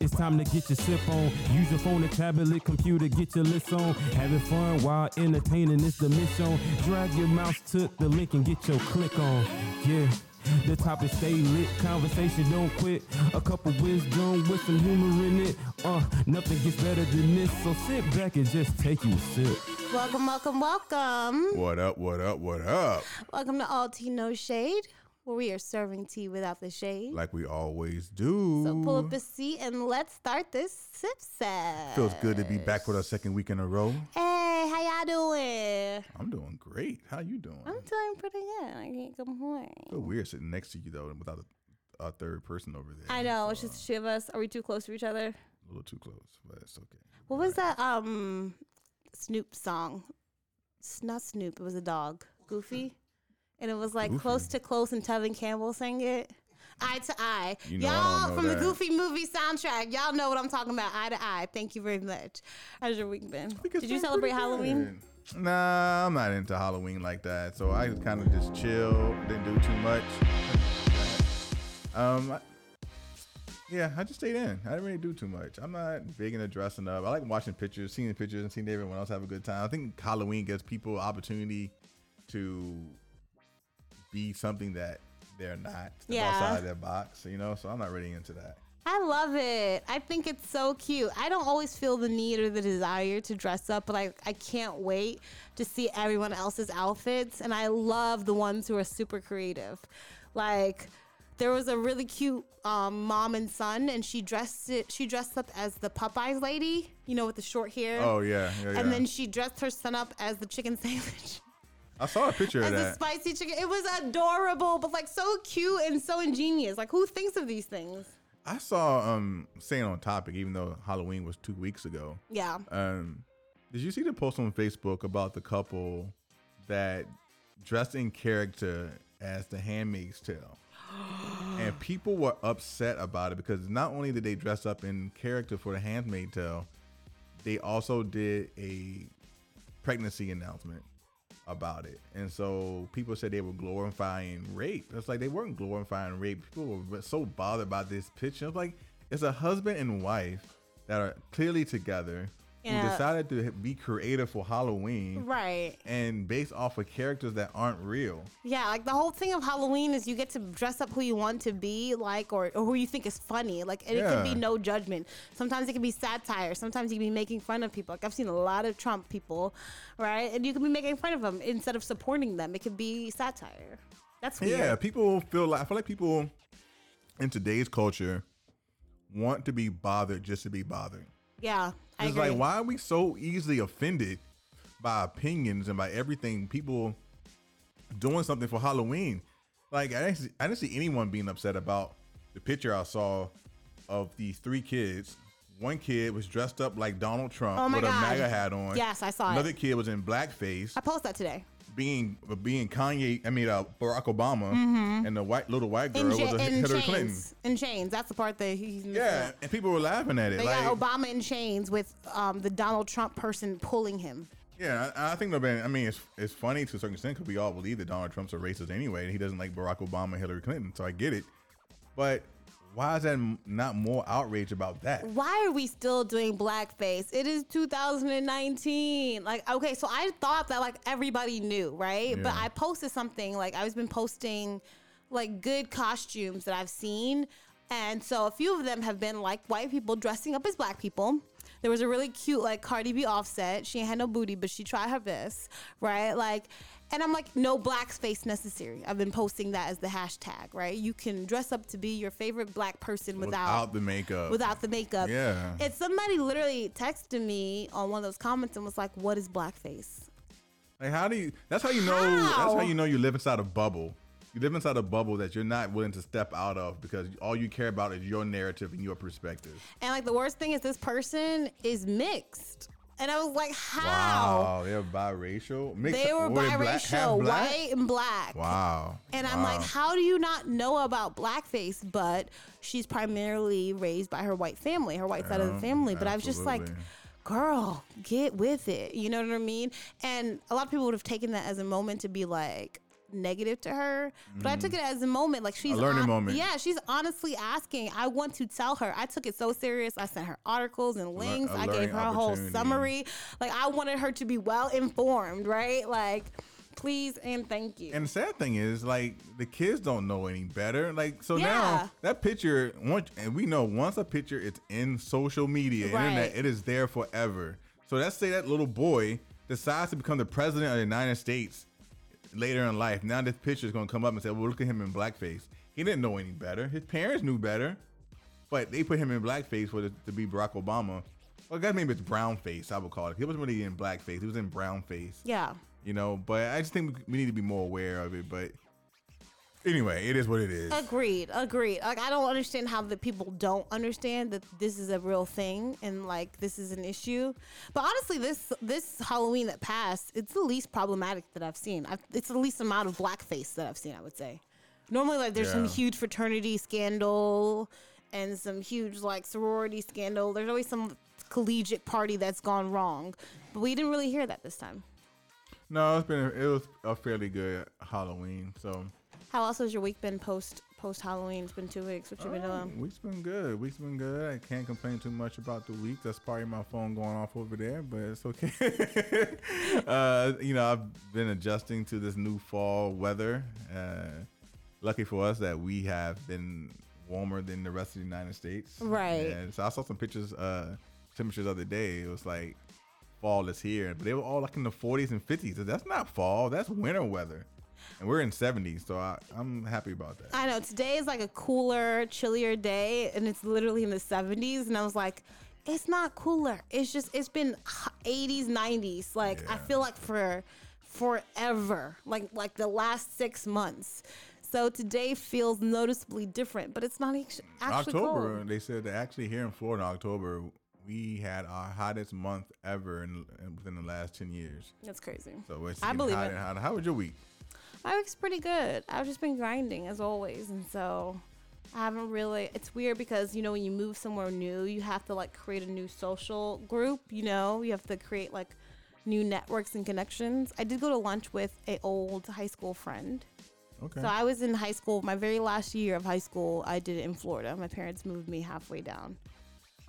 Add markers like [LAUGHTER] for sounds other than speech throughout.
It's time to get your sip on. Use your phone, a tablet, computer, get your list on. Having fun while entertaining is the mission. Drag your mouse to the link and get your click on. Yeah. The topic stay lit, conversation don't quit. A couple wisdom with some humor in it. Uh, nothing gets better than this. So sit back and just take you a sip. Welcome, welcome, welcome. What up, what up, what up? Welcome to All Tea No Shade, where we are serving tea without the shade. Like we always do. So pull up a seat and let's start this sip set. Feels good to be back with our second week in a row. Hey, how y'all doing? I'm doing great. How you doing? I'm doing pretty good. I can't complain. feel weird sitting next to you though, without a, a third person over there. I know, it's just the two of us. Are we too close to each other? A little too close, but it's okay. What was that um Snoop song? It's not Snoop, it was a dog. Goofy? And it was like close to close and Tevin Campbell sang it. Eye to eye. You know, know from the. Goofy movie soundtrack. Y'all know what I'm talking about. Eye to eye. Thank you very much. How's your week been? Did you celebrate Halloween? Nah, I'm not into Halloween like that. So I kind of just chill, didn't do too much. Um, yeah, I just stayed in. I didn't really do too much. I'm not big into dressing up. I like watching pictures, seeing the pictures, and seeing everyone else have a good time. I think Halloween gives people opportunity to be something that they're not Yeah. outside their box. You know, so I'm not really into that. I love it. I think it's so cute. I don't always feel the need or the desire to dress up, but I, I can't wait to see everyone else's outfits. And I love the ones who are super creative. Like, there was a really cute um, mom and son, and she dressed it. She dressed up as the Popeyes lady, you know, with the short hair. Oh yeah, yeah, yeah. And then she dressed her son up as the chicken [LAUGHS] sandwich. I saw a picture of that. As a spicy chicken. It was adorable, but like so cute and so ingenious. Like, who thinks of these things? I saw um staying on topic, even though Halloween was two weeks ago. Yeah. Um, did you see the post on Facebook about the couple that dressed in character as the Handmaid's Tale? And people were upset about it because not only did they dress up in character for the Handmaid's Tale, they also did a pregnancy announcement about it. And so people said they were glorifying rape. It's like they weren't glorifying rape. People were so bothered by this picture. It's like it's a husband and wife that are clearly together who decided to be creative for Halloween Right. and based off of characters that aren't real. Yeah, like the whole thing of Halloween is you get to dress up who you want to be, like, or, or who you think is funny. Like, and it can be no judgment. Sometimes it can be satire. Sometimes you can be making fun of people. Like, I've seen a lot of Trump people, right? And you can be making fun of them instead of supporting them. It could be satire. That's weird. Yeah, people feel like I feel like people in today's culture want to be bothered just to be bothered. Yeah, I It's agree. like, why are we so easily offended by opinions and by everything? People doing something for Halloween. Like, I didn't, see, I didn't see anyone being upset about the picture I saw of the three kids. One kid was dressed up like Donald Trump Oh with God. a MAGA hat on. Yes, I saw it. Another kid was in blackface, I post that today. Being being Kanye. I mean, uh, Barack Obama, and the white little white girl In, was Hillary chains. Clinton. In chains. That's the part that he's Yeah, and people were laughing at it. They like, got Obama in chains with um, the Donald Trump person pulling him. Yeah, I, I think been- I mean, it's it's funny to a certain extent because we all believe that Donald Trump's a racist anyway, and he doesn't like Barack Obama Hillary Clinton. So I get it, but why is that not more outrage about that? why are we still doing blackface? It is 2019. Like, okay, so I thought that like everybody knew, right? But I posted something like I've been posting like good costumes that I've seen. And so a few of them have been like white people dressing up as black people. There was a really cute like Cardi B offset. She had no booty, but she tried her best, right? Like, and I'm like, no blackface necessary. I've been posting that as the hashtag, right? You can dress up to be your favorite black person without Without the makeup. without the makeup. Yeah. It's somebody literally texted me on one of those comments and was like, "What is blackface?" like, how do you? That's how you know. That's How? how you know you live inside a bubble. You live inside a bubble that you're not willing to step out of because all you care about is your narrative and your perspective. And like the worst thing is this person is mixed, and I was like, "How?" Wow, they're biracial. Mixed, They were black- biracial, black? white and black. Wow. And I'm like, how do you not know about blackface? But she's primarily raised by her white family, her white side of the family. But I was just like, girl, get with it. You know what I mean? And a lot of people would have taken that as a moment to be like, negative to her, but I took it as a moment. Like she's Mm. learning hon- moment. Yeah, she's honestly asking. I want to tell her. I took it so serious. I sent her articles and links. I gave her a whole opportunity. summary. Like I wanted her to be well informed, right? Like, please and thank you. And the sad thing is, like, the kids don't know any better. Like, so Yeah. now that picture, once, and we know once a picture it's in social media, internet, it is there forever. So let's say that little boy decides to become the president of the United States later in life. Now this picture is going to come up and say, well, look at him in blackface. He didn't know any better. His parents knew better, but they put him in blackface for the, to be Barack Obama. Well, I guess maybe it's brown face, I would call it. He wasn't really in blackface. He was in brown face yeah. you know. But I just think we need to be more aware of it. But anyway, it is what it is. Agreed, agreed. Like I don't understand how the people don't understand that this is a real thing and like this is an issue. But honestly, this this Halloween that passed, it's the least problematic that I've seen. I've, it's the least amount of blackface that I've seen. I would say. Normally, like there's some huge fraternity scandal and some huge like sorority scandal. There's always some collegiate party that's gone wrong, but we didn't really hear that this time. No, it's been it was a fairly good Halloween. So How else has your week been post post Halloween? It's been two weeks. What you been uh, doing? week's been good. Week's been good. I can't complain too much about the week. That's probably my phone going off over there, but it's okay. [LAUGHS] uh, you know, I've been adjusting to this new fall weather. Uh, lucky for us that we have been warmer than the rest of the United States. Right. And so I saw some pictures, uh, temperatures the other day. It was like fall is here, but they were all like in the 40s and 50s. That's not fall. That's winter weather. And we're in 70s, so I, I'm happy about that. I know today is like a cooler, chillier day, and it's literally in the 70s. And I was like, it's not cooler. It's just it's been 80s, 90s. Like I feel like for forever, like like the last six months. So today feels noticeably different, but it's not actually October, cold. they said that actually here in Florida, October, we had our hottest month ever in, in within the last 10 years. That's crazy. So it's I believe hotter it. and hotter. How was your week? My week's pretty good. I've just been grinding as always, and so I haven't really. It's weird because you know when you move somewhere new, you have to like create a new social group. You know, you have to create like new networks and connections. I did go to lunch with a old high school friend. Okay. So I was in high school. My very last year of high school, I did it in Florida. My parents moved me halfway down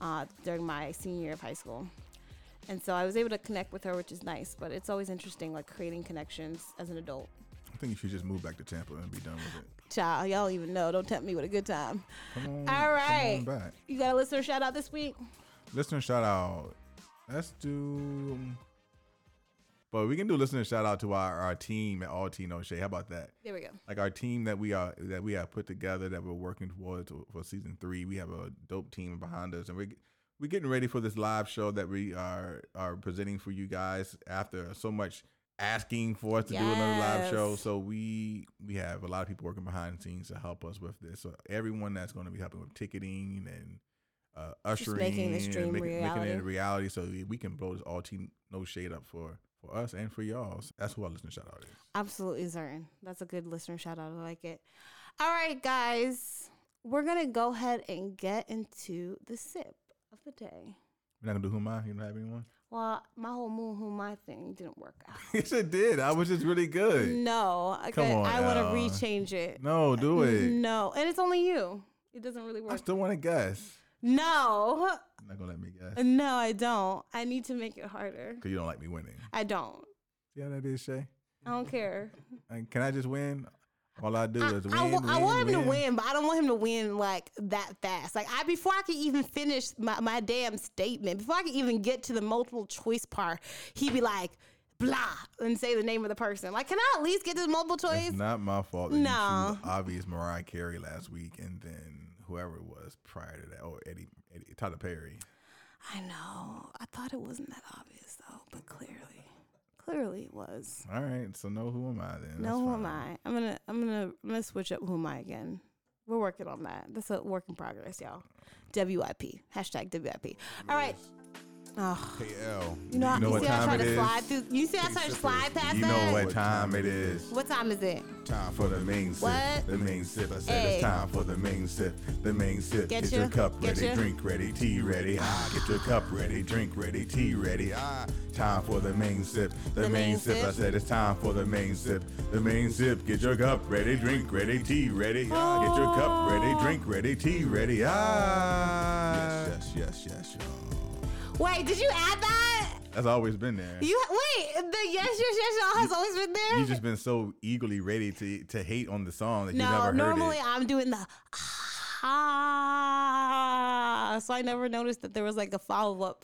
uh, during my senior year of high school. And so I was able to connect with her, which is nice. But it's always interesting, like creating connections as an adult. I think you should just move back to Tampa and be done with it. Child, y'all even know. Don't tempt me with a good time. Come on. All back. You got a listener shout out this week? Listener shout out. Let's do. But we can do listener shout out to our, our team at All Teen Shade. How about that? There we go. like our team that we are that we have put together that we're working towards for season three. We have a dope team behind us, and we're we're getting ready for this live show that we are are presenting for you guys after so much asking for us to do another live show. So we we have a lot of people working behind the scenes to help us with this. So everyone that's going to be helping with ticketing and uh, ushering, making this dream making, making it a reality, so we can blow this all tea no shade up for for us and for y'all. So that's who our listener shout out is. Absolutely, Zern. That's a good listener shout out. I like it. All right, guys. We're to go ahead and get into the sip of the day. We're not gonna do who am I? You don't have anyone? Well, my whole moon who my thing didn't work out. [LAUGHS] Yes, it did. I was just really good. No, okay, Come on I want to rechange it. No, do it. No, and it's only you. It doesn't really work. I still want to guess. No, You're not gonna let me guess no, I don't. I need to make it harder. because you don't like me winning. I don't. See how that is, Shay? I don't care. And can I just win? All I do I, is win. I wa- I win, want him to win. win, but I don't want him to win like that fast. Like I before I could even finish my, my damn statement, before I could even get to the multiple choice part, he'd be like, blah, and say the name of the person. Like, can I at least get to the multiple choice? It's not my fault No. obvious Mariah Carey last week, and then whoever it was prior to that, oh Eddie, Eddie Tyler Perry. I know. I thought it wasn't that obvious though, but clearly, clearly it was. All right, so know who am I then? no, who am I? I'm gonna, I'm gonna, I'm gonna switch up. Who am I again? We're working on that. That's a work in progress, y'all. WIP hashtag WIP. All right. Oh, KL. you know, you know you what see I time try it to is? slide through. You see I try to slide past You that. know what time it is. What time is it? Time for the main sip. What? The main sip. I said Hey. it's time for the main sip. The main sip. Get Get, ya, your cup get ready, drink ready, tea ready. Ah, get your cup ready, drink ready, tea ready. Ah, time for the main sip. The, The main, main sip. I said it's time for the main sip. The main sip. Get your cup ready, drink ready, tea ready. Ah, get your cup ready, drink ready, tea ready. Ah. Yes, yes, yes, yes, y'all. Wait, did you add that? That's always been there. You wait. The yes, yes, yes, y'all has always been there. You've just been so eagerly ready to to hate on the song that you never heard normally it. I'm doing the ah, so I never noticed that there was like a follow up.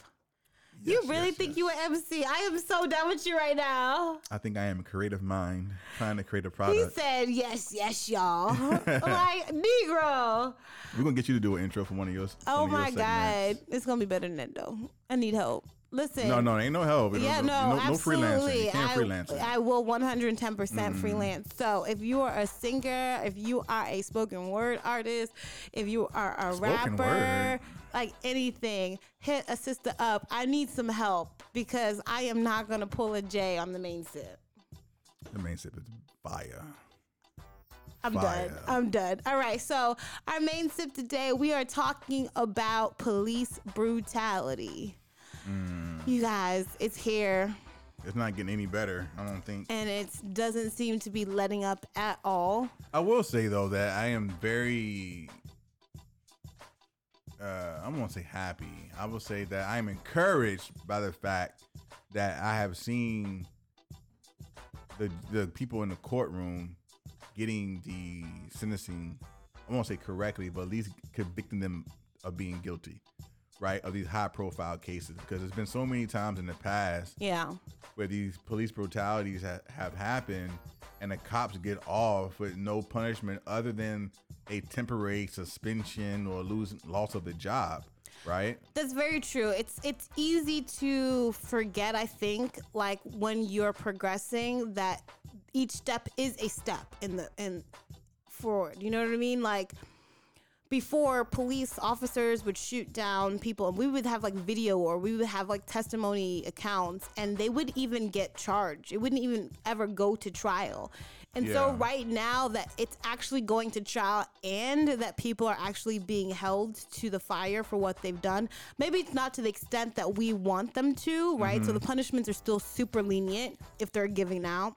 You Yes, really yes, think yes. you an MC? I am so done with you right now. I think I am a creative mind trying to create a product. He said yes, yes, y'all. [LAUGHS] like Negro. We're gonna get you to do an intro for one of yours. Oh of your my God, it's gonna be better than that though. I need help. Listen. No, no, ain't no help. Yeah, no, no, no, no absolutely. Can't I, freelance. I will 110% Mm. freelance. So if you are a singer, if you are a spoken word artist, if you are a Spoken rapper, word? Like anything, hit a sister up. I need some help because I am not gonna pull a J on the main sip. the main sip is fire. I'm Fire. done. I'm done. All right. So our main sip today, we are talking about police brutality. Mm. You guys, it's here. It's not getting any better. I don't think. and it doesn't seem to be letting up at all. I will say though that I am very. Uh, I won't say happy. I will say that I am encouraged by the fact that I have seen the the people in the courtroom getting the sentencing. I won't say correctly, but at least convicting them of being guilty, right? Of these high profile cases, because there's been so many times in the past Yeah. where these police brutalities ha- have happened and the cops get off with no punishment other than a temporary suspension or lose loss of the job, right? That's very true. It's it's easy to forget, I think, like when you're progressing that each step is a step in the in forward. You know what I mean? Like before police officers would shoot down people and we would have like video or we would have like testimony accounts and they would even get charged. It wouldn't even ever go to trial. And so right now that it's actually going to trial and that people are actually being held to the fire for what they've done. Maybe it's not to the extent that we want them to, right? So mm-hmm. the punishments are still super lenient if they're giving out.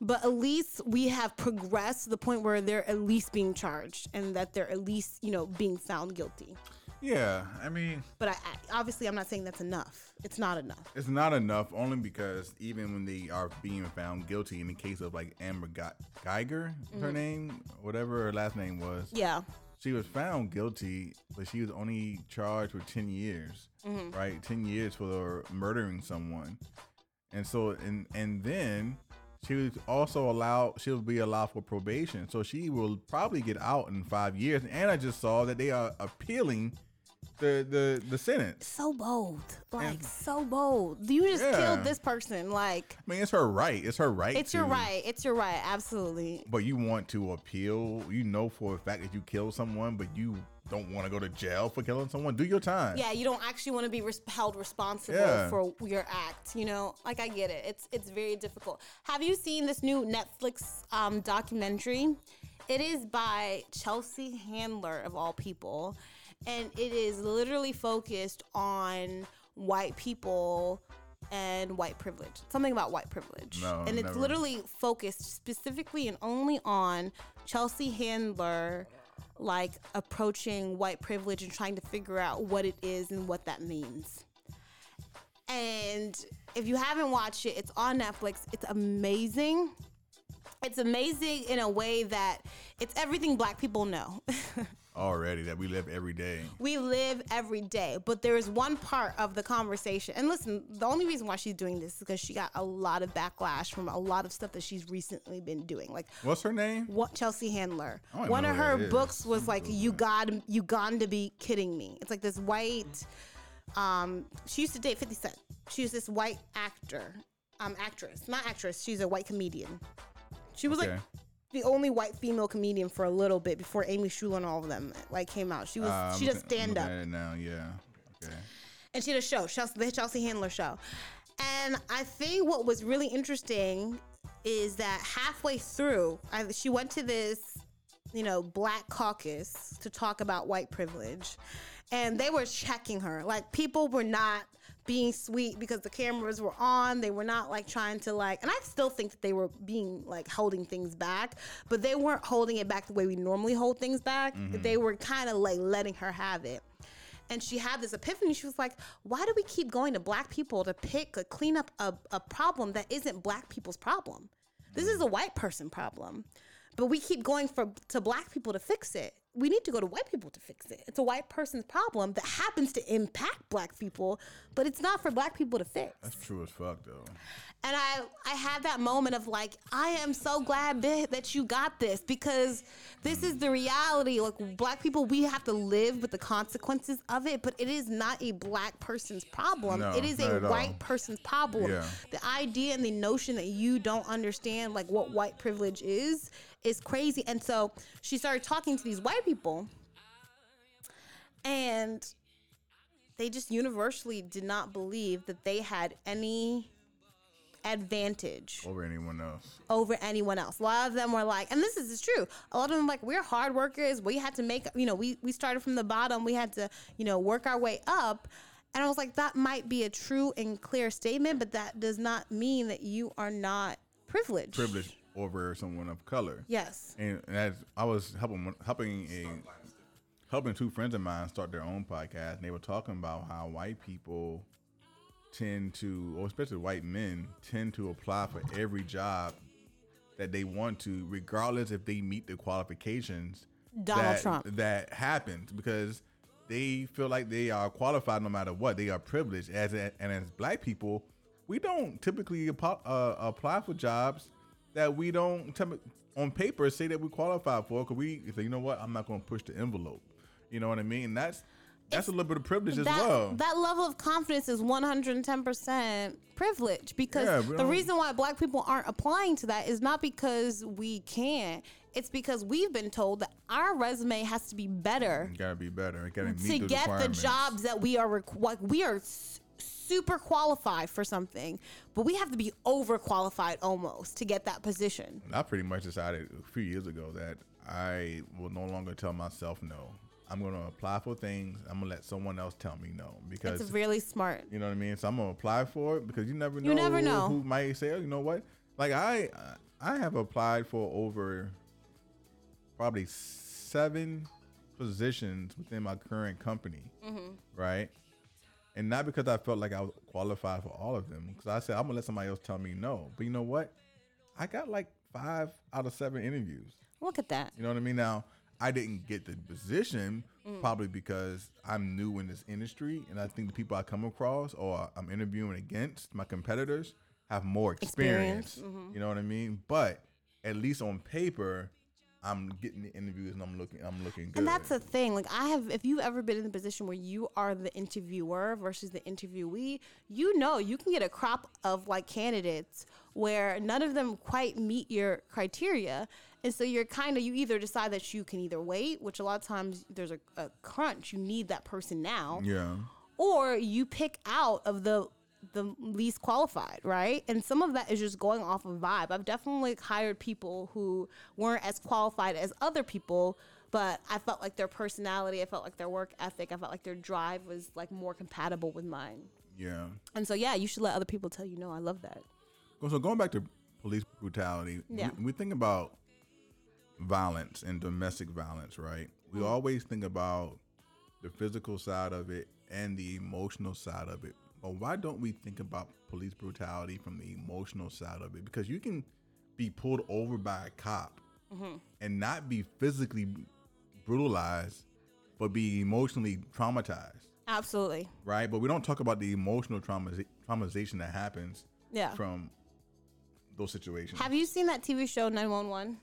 But at least we have progressed to the point where they're at least being charged and that they're at least, you know, being found guilty. Yeah, I mean, But I, I obviously I'm not saying that's enough. It's not enough. it's not enough only because even when they are being found guilty in the case of like Amber Ge- Guyger, is her mm-hmm. name, whatever her last name was, Yeah. she was found guilty, but she was only charged with 10 years, mm-hmm. right? 10 years for murdering someone. And so, and, and then she was also allowed, she'll be allowed for probation. So she will probably get out in five years. And I just saw that they are appealing the, the, the sentence. So bold. Like so bold. You just Yeah. killed this person. Like I mean, it's her right. It's her right. it's your right. It's your right. Absolutely. But you want to appeal. You know for a fact that you killed someone, but you don't want to go to jail for killing someone. Do your time. Yeah, you don't actually want to be res- held responsible Yeah. for your act. You know, like I get it. It's it's very difficult. Have you seen this new Netflix um, documentary? It is by Chelsea Handler of all people, and it is literally focused on white people and white privilege. Something about white privilege. No, and it's never. literally focused specifically and only on Chelsea Handler like approaching white privilege and trying to figure out what it is and what that means. And if you haven't watched it, it's on Netflix. It's amazing. It's amazing in a way that it's everything black people know. [LAUGHS] Already that we live every day. we live every day, but there is one part of the conversation. And listen, the only reason why she's doing this is because she got a lot of backlash from a lot of stuff that she's recently been doing. Like What's her name? what Chelsea Handler. One of her is. books was like you got you got to be kidding me. It's like this white um she used to date 50 Cent. She was this white actor, um actress, not actress, she's a white comedian. She was Okay. like the only white female comedian for a little bit before Amy Schumer and all of them like came out. She was Uh, she does stand up. now. Yeah. Okay. and she had a show, Chelsea, the Chelsea Handler show. And I think what was really interesting is that halfway through, I, she went to this, you know, black caucus to talk about white privilege, and they were checking her. Like people were not being sweet because the cameras were on. They were not like trying to like, and I still think that they were being like holding things back, but they weren't holding it back the way we normally hold things back. Mm-hmm. They were kind of like letting her have it. And she had this epiphany. She was like, why do we keep going to black people to pick, a clean up a, a problem that isn't black people's problem? This is a white person problem. But we keep going for to black people to fix it. We need to go to white people to fix it. It's a white person's problem that happens to impact black people, but it's not for black people to fix. That's true as fuck though. And I, I had that moment of like, I am so glad that, you got this because this is the reality. Like, black people, we have to live with the consequences of it, but it is not a black person's problem. No, it is a at all. white person's problem. Yeah. The idea and the notion that you don't understand, like, what white privilege is, is crazy. And so she started talking to these white people, and they just universally did not believe that they had any advantage Over anyone else. over anyone else. A lot of them were like, and this is true. A lot of them like we're hard workers. We had to make, you know, we we started from the bottom. We had to, you know, work our way up. And I was like, that might be a true and clear statement, but that does not mean that you are not privileged. Privileged over someone of color. Yes. And as I was helping helping a helping two friends of mine start their own podcast, and they were talking about how white people tend to, or especially white men, tend to apply for every job that they want to, regardless if they meet the qualifications. Donald that, Trump. That happens because they feel like they are qualified no matter what. They are privileged. As a, and as black people, we don't typically uh, apply for jobs that we don't on paper say that we qualify for because we say, you know what, I'm not going to push the envelope. You know what I mean? And that's that's a little bit of privilege as that, well. that level of confidence is 110% privilege because Yeah, the reason why black people aren't applying to that is not because we can't. It's because we've been told that our resume has to be better gotta be better. You gotta meet to get the jobs that we are requ- like we are super qualified for something, but we have to be overqualified almost to get that position. I pretty much decided a few years ago that I will no longer tell myself no. I'm gonna apply for things. I'm gonna let someone else tell me no because It's really smart. You know what I mean? So I'm gonna apply for it because you never know. You never know. who might say, oh, you know what? Like I, I have applied for over probably seven positions within my current company, Mm-hmm. right? And not because I felt like I was qualified for all of them, because I said I'm gonna let somebody else tell me no. But you know what? I got like five out of seven interviews. Look at that. You know what I mean? Now, I didn't get the position Mm. probably because I'm new in this industry, and I think the people I come across or I'm interviewing against my competitors have more experience. Experience, mm-hmm. You know what I mean? But at least on paper, I'm getting the interviews and I'm looking, I'm looking good. And that's the thing. Like I have, if you've ever been in the position where you are the interviewer versus the interviewee, you know you can get a crop of like candidates where none of them quite meet your criteria, and so you're kind of you either decide that you can either wait, which a lot of times there's a, a crunch, you need that person now, yeah. or you pick out of the the least qualified, right? And some of that is just going off of vibe. I've definitely hired people who weren't as qualified as other people, but I felt like their personality, I felt like their work ethic, I felt like their drive was like more compatible with mine. Yeah. And so yeah, you should let other people tell you no. I love that. So going back to police brutality, Yeah. we, we think about violence and domestic violence, right? We Mm. always think about the physical side of it and the emotional side of it. But why don't we think about police brutality from the emotional side of it? Because you can be pulled over by a cop Mm-hmm. and not be physically brutalized, but be emotionally traumatized, Absolutely. right? But we don't talk about the emotional trauma traumatization that happens Yeah. from those situations. Have you seen that TV show 911?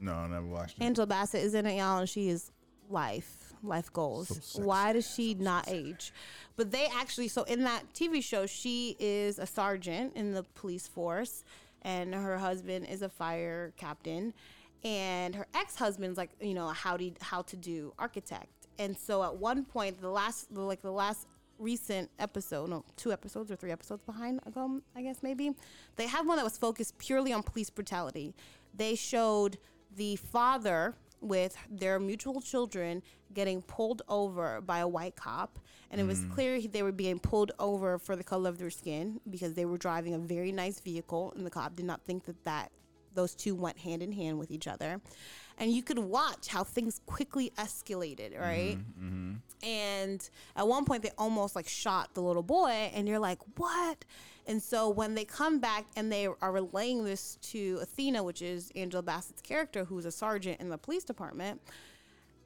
no, I never watched it. Angela Bassett is in it, y'all, and she is life, life goals. sexy. Why does she not age? But they actually, so in that TV show, she is a sergeant in the police force, and her husband is a fire captain, and her ex husband's like, you know, how to how to do architect. And so at one point, the last, like the last recent episode, no, two episodes or three episodes behind ago, I guess maybe, they had one that was focused purely on police brutality. They showed the father with their mutual children getting pulled over by a white cop. And it was mm. clear they were being pulled over for the color of their skin because they were driving a very nice vehicle, and the cop did not think that that those two went hand in hand with each other. And you could watch how things quickly escalated, mm-hmm, right? Mm-hmm. And at one point, they almost like shot the little boy, and you're like, what? And so when they come back and they are relaying this to Athena, which is Angela Bassett's character, who's a sergeant in the police department,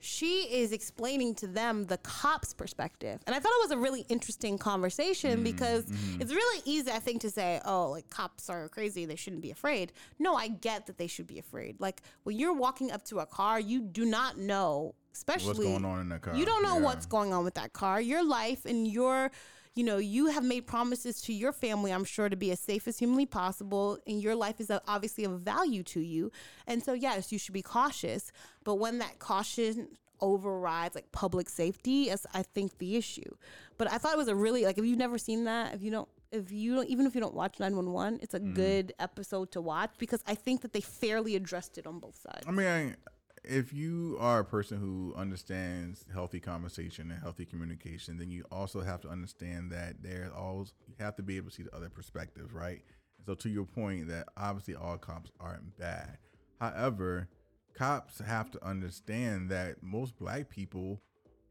she is explaining to them the cop's perspective. And I thought it was a really interesting conversation mm-hmm. because it's really easy, I think, to say, oh, like cops are crazy. They shouldn't be afraid. No, I get that they should be afraid. Like when you're walking up to a car, you do not know, especially What's going on in that car? you don't know Yeah. what's going on with that car. Your life and your, you know, you have made promises to your family, I'm sure, to be as safe as humanly possible. And your life is uh, obviously of value to you. And so, yes, you should be cautious. But when that caution overrides like public safety, is I think the issue. But I thought it was a really like if you've never seen that, if you don't. If you don't, even if you don't watch 911, it's a Mm. good episode to watch because I think that they fairly addressed it on both sides. I mean, if you are a person who understands healthy conversation and healthy communication, then you also have to understand that there's always you have to be able to see the other perspective, right? So to your point, that obviously all cops aren't bad. However, cops have to understand that most black people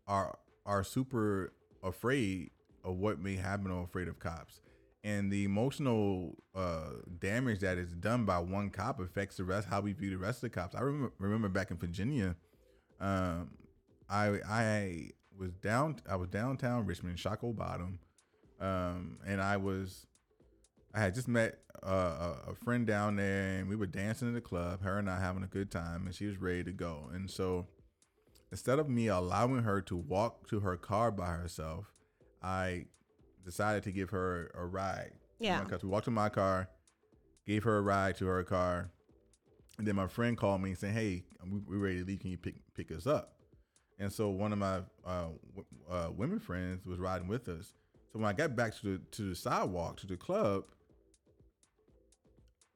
are are super afraid of what may happen or afraid of cops. And the emotional uh, damage that is done by one cop affects the rest, how we view the rest of the cops. I remember, remember back in Virginia, um, I I was down I was downtown Richmond, Shockoe Bottom, um, and I was I had just met uh, a friend down there, and we were dancing in the club. Her and I having a good time, and she was ready to go. And so, instead of me allowing her to walk to her car by herself, I decided to give her a ride. Yeah. Because we walked to my car, gave her a ride to her car, and then my friend called me and said, "Hey, we, we're ready to leave. Can you pick pick us up?" And so one of my uh, w- uh, women friends was riding with us. So when I got back to the to the sidewalk to the club,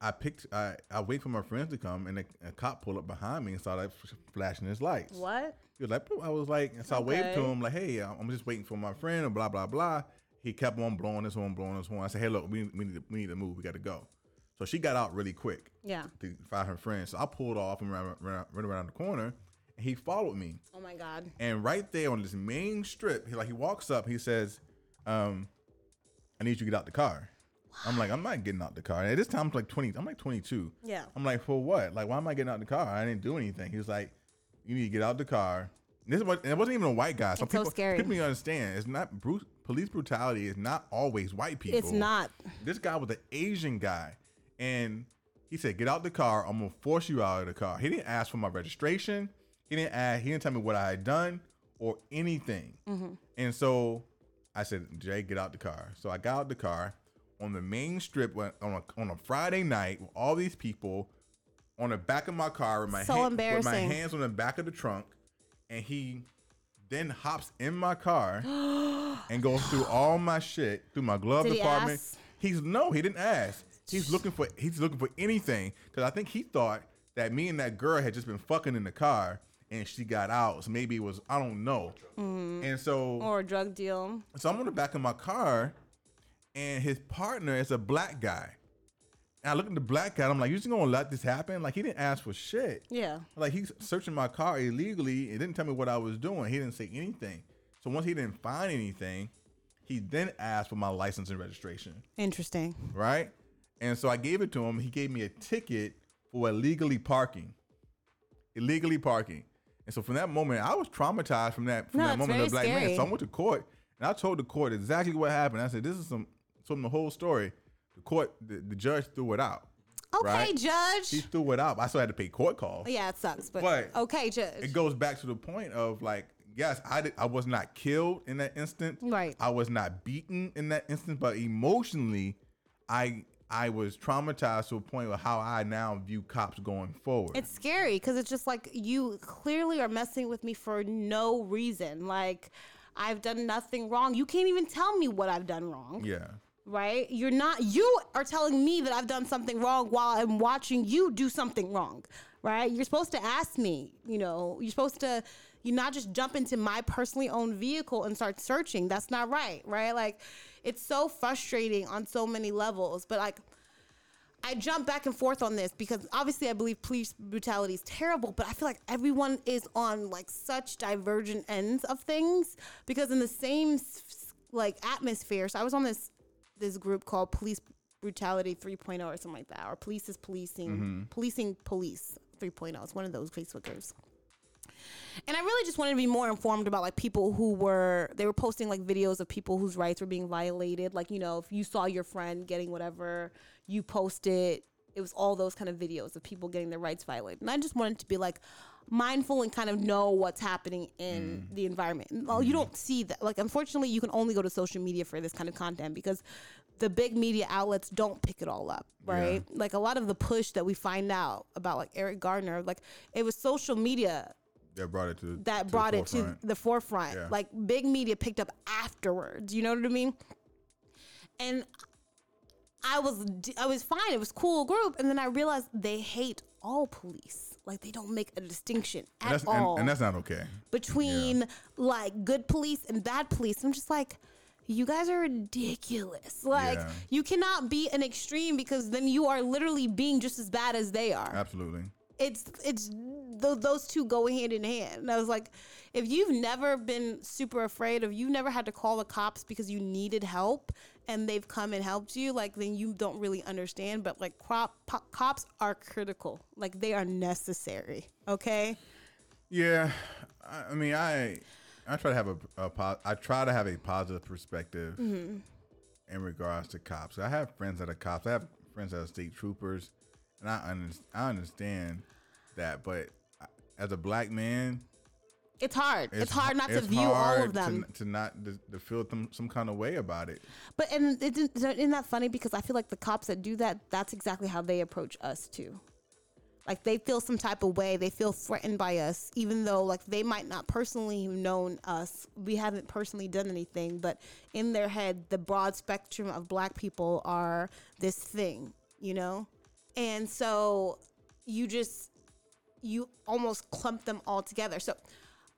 I picked I I wait for my friends to come, and a, a cop pulled up behind me and started flashing his lights. What? He was like. I was like, and so I waved to him like, "Hey, I'm just waiting for my friend," and blah blah blah. He kept on blowing his horn, blowing his horn. I said, "Hey, look, we, we need to, we need to move. We got to go." So she got out really quick Yeah. to find her friend. So I pulled off and ran, ran, ran around the corner, and he followed me. Oh my God. And right there on this main strip, he like he walks up, he says, um, "I need you to get out the car." I'm like, I'm not getting out the car. And at this time, I'm like 20. I'm like 22. Yeah. I'm like, for what? Like, why am I getting out the car? I didn't do anything. He was like, you need to get out the car. This was, it wasn't even a white guy. So It's so people, scary. people need to understand. It's not bru- police brutality. is not always white people. It's not. This guy was an Asian guy, and he said, "Get out the car. I'm gonna force you out of the car." He didn't ask for my registration. He didn't ask. He didn't tell me what I had done or anything. Mm-hmm. And so I said, "Jay, get out the car." So I got out the car on the main strip on a, on a Friday night with all these people on the back of my car with my So hand- with my hands on the back of the trunk, and he then hops in my car [GASPS] and goes through all my shit through my glove Did he department. ask? He's no, he didn't ask. He's looking for he's looking for anything because I think he thought that me and that girl had just been fucking in the car and she got out. So maybe it was I don't know. Mm-hmm. And so Or a drug deal. so I'm on the back of my car, and his partner is a black guy. And I look at the black guy. I'm like, you just gonna let this happen? Like he didn't ask for shit. Yeah. Like he's searching my car illegally. He didn't tell me what I was doing. He didn't say anything. So once he didn't find anything, he then asked for my license and registration. Interesting. Right? And so I gave it to him. He gave me a ticket for illegally parking. Illegally parking. And so from that moment, I was traumatized from that from No, that moment of black man. scary. So I went to court and I told the court exactly what happened. I said, This is some some the whole story. Court the, the judge threw it out. Okay, Right. Judge. He threw it out. I still had to pay court costs. yeah, it sucks, but, But okay, Judge. It goes back to the point of like, yes, I did, I was not killed in that instant. Right. I was not beaten in that instant, but emotionally, I I was traumatized to a point of how I now view cops going forward. It's scary because it's just like you clearly are messing with me for no reason. Like, I've done nothing wrong. You can't even tell me what I've done wrong Yeah. Right? You're not, you are telling me that I've done something wrong while I'm watching you do something wrong, right? You're supposed to ask me, you know, you're supposed to, you not just jump into my personally owned vehicle and start searching. That's not right, right? Like, it's so frustrating on so many levels, but like, I jump back and forth on this because obviously I believe police brutality is terrible, but I feel like everyone is on like such divergent ends of things because in the same like atmosphere. So I was on this this group called Police Brutality 3.0 or something like that, or Police is Policing, mm-hmm. Policing Police 3.0. It's one of those Facebookers. And I really just wanted to be more informed about like people who were they were posting like videos of people whose rights were being violated. Like, you know, if you saw your friend getting whatever, you posted it was all those kind of videos of people getting their rights violated. And I just wanted to be like mindful and kind of know what's happening in the environment. Well, you don't see that. Like, unfortunately, you can only go to social media for this kind of content because the big media outlets don't pick it all up, right? Like, a lot of the push that we find out about, like, Eric Gardner, like, it was social media That brought it to that to brought the it to forefront. the forefront. Yeah. Like big media picked up afterwards. You know what I mean? And I was I was fine. It was cool group, and then I realized they hate all police. Like they don't make a distinction and at that's, all and that's not okay. between like good police and bad police. I'm just like, you guys are ridiculous. Like Yeah. you cannot be an extreme because then you are literally being just as bad as they are Absolutely. it's it's th- those two go hand in hand. And I was like, if you've never been super afraid, if you've never had to call the cops because you needed help and they've come and helped you, like then you don't really understand. But like crop, po- cops are critical, like they are necessary. Okay. Yeah, I, mean, I I try to have a, a po- I try to have a positive perspective Mm-hmm. in regards to cops. I have friends that are cops. I have friends that are state troopers, and I under, I understand that. But as a black man, It's hard. It's, hard not to it's view all of them. to, to not to, to feel some, some kind of way about it. But and it, isn't that funny? Because I feel like the cops that do that, that's exactly how they approach us too. Like they feel some type of way. They feel threatened by us, even though like they might not personally have known us. We haven't personally done anything, but in their head, the broad spectrum of black people are this thing, you know. And so you just you almost clump them all together. So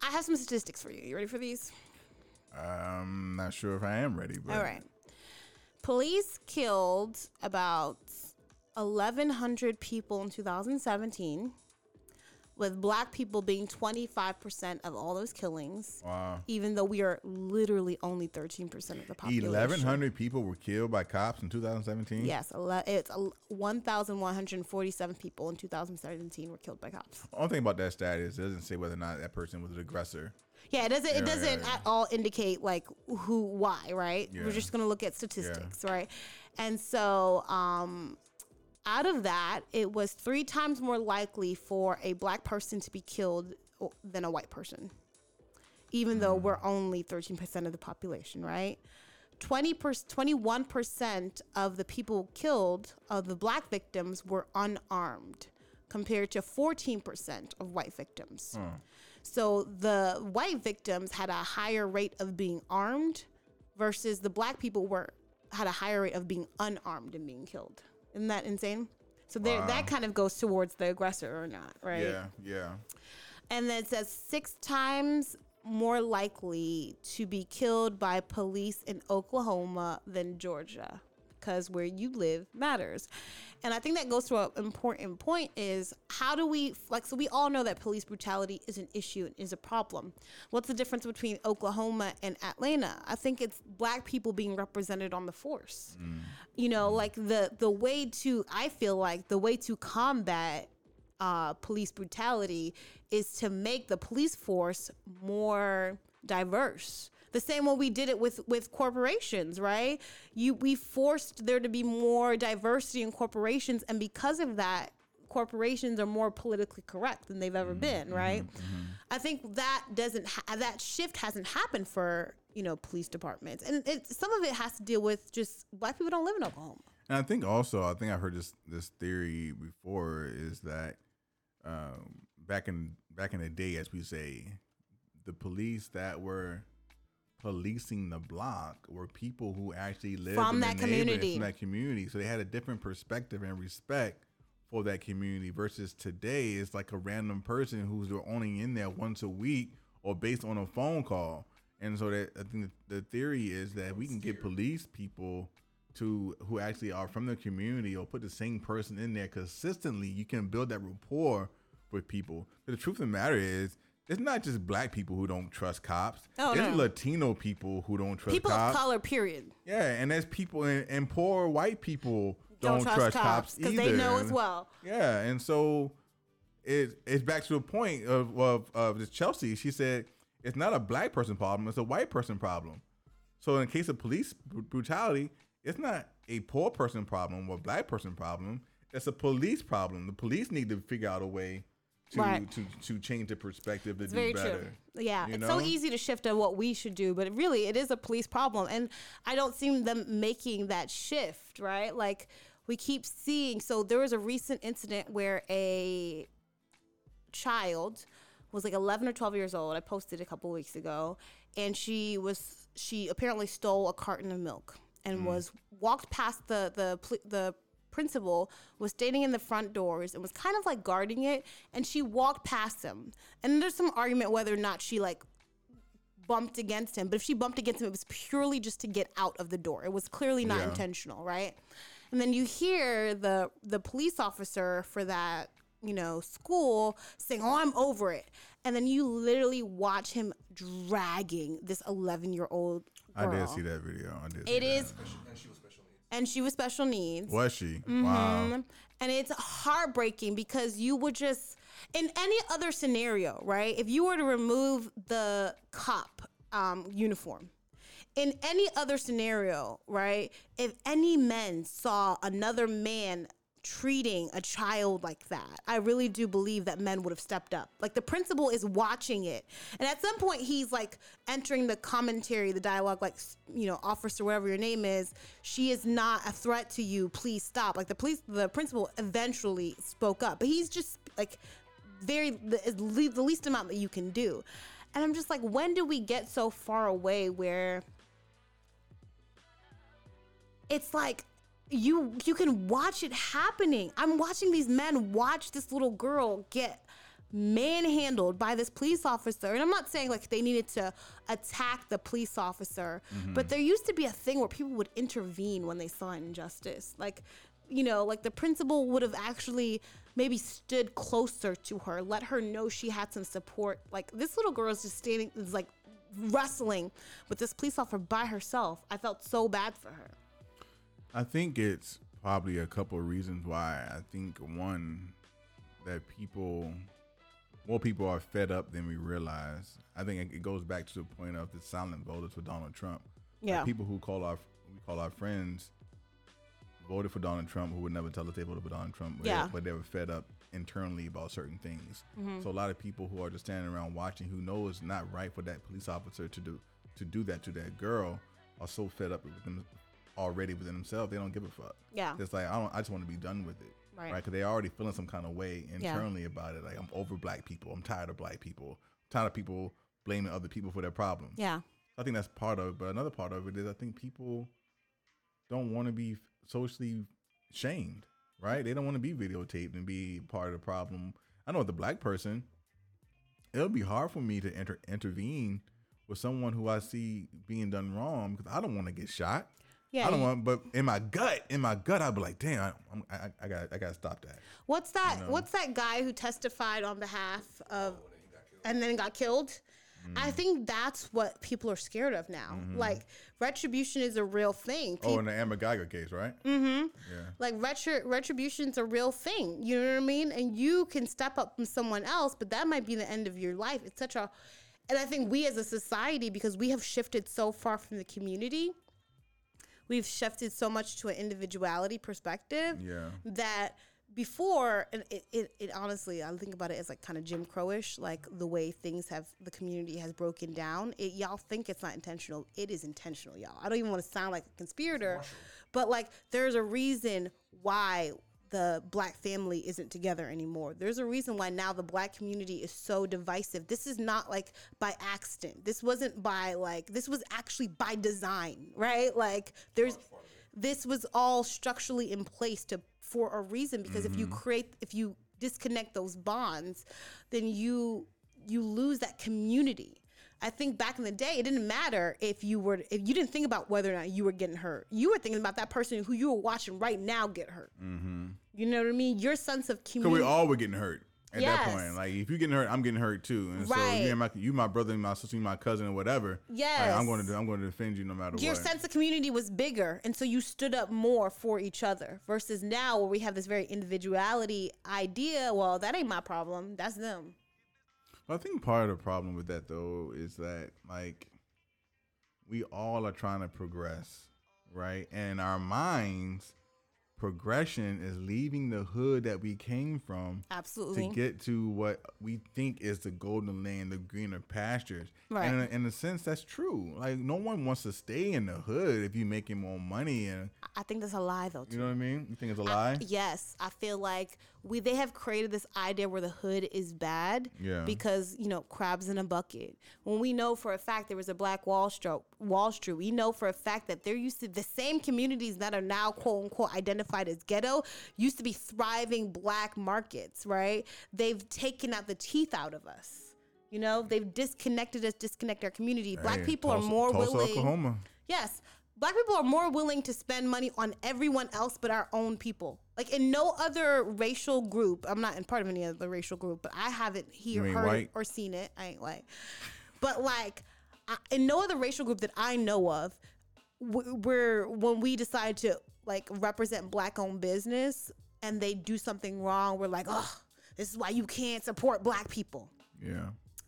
I have some statistics for you. You ready for these? I'm not sure if I am ready, but All right. Police killed about 1,100 people in 2017, with black people being 25% of all those killings, wow. even though we are literally only 13% of the population. Eleven hundred people were killed by cops in 2017. Yes, it's 1,147 people in 2017 were killed by cops. The only thing about that stat is it doesn't say whether or not that person was an aggressor. Yeah, it doesn't. Yeah, it doesn't yeah, yeah. at all indicate like who, why, right? We're just gonna look at statistics, right? And so, um, out of that, it was three times more likely for a black person to be killed than a white person, even though we're only thirteen percent of the population, right? 20 21% of the people killed of the black victims were unarmed compared to 14% of white victims. So the white victims had a higher rate of being armed versus the black people were had a higher rate of being unarmed and being killed. Isn't that insane? So there, Wow. that kind of goes towards the aggressor or not, right? Yeah, yeah. And then it says six times more likely to be killed by police in Oklahoma than Georgia because where you live matters. And I think that goes to an important point is how do we like so we all know that police brutality is an issue and is a problem. What's the difference between Oklahoma and Atlanta? I think it's black people being represented on the force. You know, like the the way to I feel like the way to combat uh, police brutality is to make the police force more diverse. The same way we did it with with corporations, right? You we forced there to be more diversity in corporations, and because of that, corporations are more politically correct than they've ever mm-hmm. been, mm-hmm. right? Mm-hmm. I think that doesn't ha- that shift hasn't happened for you know police departments, and it, some of it has to deal with just black people don't live in Oklahoma. And I think also, I think I've heard this this theory before is that um, back in back in the day, as we say, the police that were policing the block were people who actually lived From in that community. from that community. So they had a different perspective and respect for that community versus today it's like a random person who's only in there once a week or based on a phone call. And so that I think the theory is that we can get police people to who actually are from the community or put the same person in there consistently. You can build that rapport with people. But the truth of the matter is, it's not just black people who don't trust cops. Oh, it's no. Latino people who don't trust cops. People of color, period. Yeah, and there's people and, and poor white people Don't, don't, trust, cops because because they know as well. Yeah, and so it it's back to the point of of, of this Chelsea. She said it's not a black person problem; it's a white person problem. So in the case of police brutality, it's not a poor person problem or black person problem. It's a police problem. The police need to figure out a way to Right. to, to change the perspective to It's do very better. true. Yeah, you it's know? so easy to shift to what we should do, but really, it is a police problem, and I don't see them making that shift. Right? Like we keep seeing. So there was a recent incident where a child was like 11 or 12 years old. I posted a couple weeks ago, and she was she apparently stole a carton of milk and mm. was walked past the the the principal was standing in the front doors and was kind of like guarding it and she walked past him and there's some argument whether or not she like bumped against him but if she bumped against him it was purely just to get out of the door it was clearly not Yeah. intentional right and then you hear the the police officer for that you know school saying oh i'm over it and then you literally watch him dragging this 11 year old I did see that video. I did. see it is and she was special needs Was she? Mm-hmm. Wow. and it's heartbreaking because you would just in any other scenario right if you were to remove the cop um, uniform in any other scenario right if any men saw another man treating a child like that. I really do believe that men would have stepped up. Like the principal is watching it. And at some point he's like entering the commentary the dialogue like you know officer whatever your name is she is not a threat to you. Please stop. Like the police the principal eventually spoke up. But he's just like very the, the least amount that you can do. And i'm just like when do we get so far away where it's like you you can watch it happening. I'm watching these men watch this little girl get manhandled by this police officer. And I'm not saying like they needed to attack the police officer, mm-hmm. but there used to be a thing where people would intervene when they saw an injustice. Like, you know, like the principal would have actually maybe stood closer to her, let her know she had some support. Like this little girl is just standing is like wrestling with this police officer by herself. I felt so bad for her. I think it's probably a couple of reasons why. I think one that people, more people are fed up than we realize. I think it- goes back to the point of the silent voters for Donald Trump. Like, Yeah. people who call our we call our friends voted for Donald Trump who would never tell us they voted for Donald Trump. But Yeah. They, but they were fed up internally about certain things. Mm-hmm. So a lot of people who are just standing around watching who know it's not right for that police officer to do to do that to that girl are so fed up with them already within themselves they don't give a fuck. Yeah. It's like I don't. I just want to be done with it. Right. Right. Because they're already feeling some kind of way Yeah. internally about it. Like I'm over black people. I'm tired of black people. I'm tired of people blaming other people for their problems. Yeah. I think that's part of it. But another part of it is I think people don't want to be socially shamed, right? They don't want to be videotaped and be part of the problem. I know with the black person, it'll be hard for me to enter intervene with someone who I see being done wrong because I don't want to get shot. Yeah. I don't want, but in my gut, in my gut, I'd be like, damn, I, I'm, I, I got, I got to stop that. What's that? know? What's that guy who testified on behalf of, and then got killed? Mm-hmm. I think that's what people are scared of now. Like retribution is a real thing. Oh, in the Amber Guyger case, right? Mm-hmm. Yeah. like retri- retribution's a real thing. You know what I mean? And you can step up from someone else, but that might be the end of your life. It's such a, and I think we as a society, because we have shifted so far from the community, we've shifted so much to an individuality perspective Yeah. that before and it, it, it honestly i think about it as like kind of jim crowish like the way things have the community has broken down it, y'all think it's not intentional. It is intentional y'all. I don't even want to sound like a conspirator but like there's a reason why the black family isn't together anymore. There's a reason why now the black community is so divisive. This is not like by accident. This wasn't by like this was actually by design, right? Like there's this was all structurally in place to for a reason because if you create if you disconnect those bonds, then you you lose that community. I think back in the day, it didn't matter if you were if you didn't think about whether or not you were getting hurt. You were thinking about that person who you were watching right now get hurt. Mm-hmm. You know what I mean? Your sense of community. Cause community. we all were getting hurt at that point. Like if you're getting hurt, I'm getting hurt too. And Right. so you my you my brother, and my sister, you my cousin, or whatever. like, Yes. I'm going to I'm going to defend you no matter your what. Your sense of community was bigger and so you stood up more for each other versus now where we have this very individuality idea well that ain't my problem that's them I think part of the problem with that though is that like we all are trying to progress, right? And our minds progression is leaving the hood that we came from absolutely to get to what we think is the golden land, the greener pastures. Right. And in a, in a sense, that's true. Like no one wants to stay in the hood if you're making more money, and i think that's a lie though too. you know what I mean. You think it's a lie? Yes, I feel like we they have created this idea where the hood is bad Yeah. because you know crabs in a bucket. When we know for a fact there was a Black Wall Street, Wall Street, we know for a fact that there used to the same communities that are now quote unquote identified as ghetto used to be thriving black markets. Right? They've taken out the teeth out of us. You know, they've disconnected us, disconnect our community. Black Hey, people Tulsa- are more Tulsa, willing. Oklahoma. Yes. Black people are more willing to spend money on everyone else but our own people. Like in no other racial group, I'm not in part of any other racial group, but I haven't here heard white? or seen it. I ain't white. But like I, in no other racial group that I know of, where when we decide to like represent black owned business and they do something wrong, we're like, oh, this is why you can't support black people. Yeah,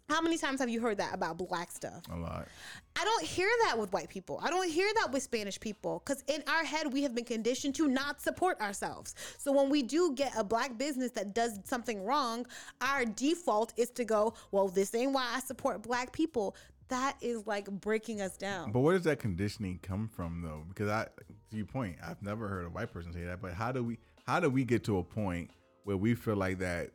How many times have you heard that about black stuff? a lot. I don't hear that with white people. I don't hear that with Spanish people because in our head we have been conditioned to not support ourselves. So when we do get a black business that does something wrong, our default is to go, "Well, this ain't why I support black people." That is like breaking us down. But where does that conditioning come from, though? Because I, to your point, I've never heard a white person say that. But how do we, how do we get to a point where we feel like that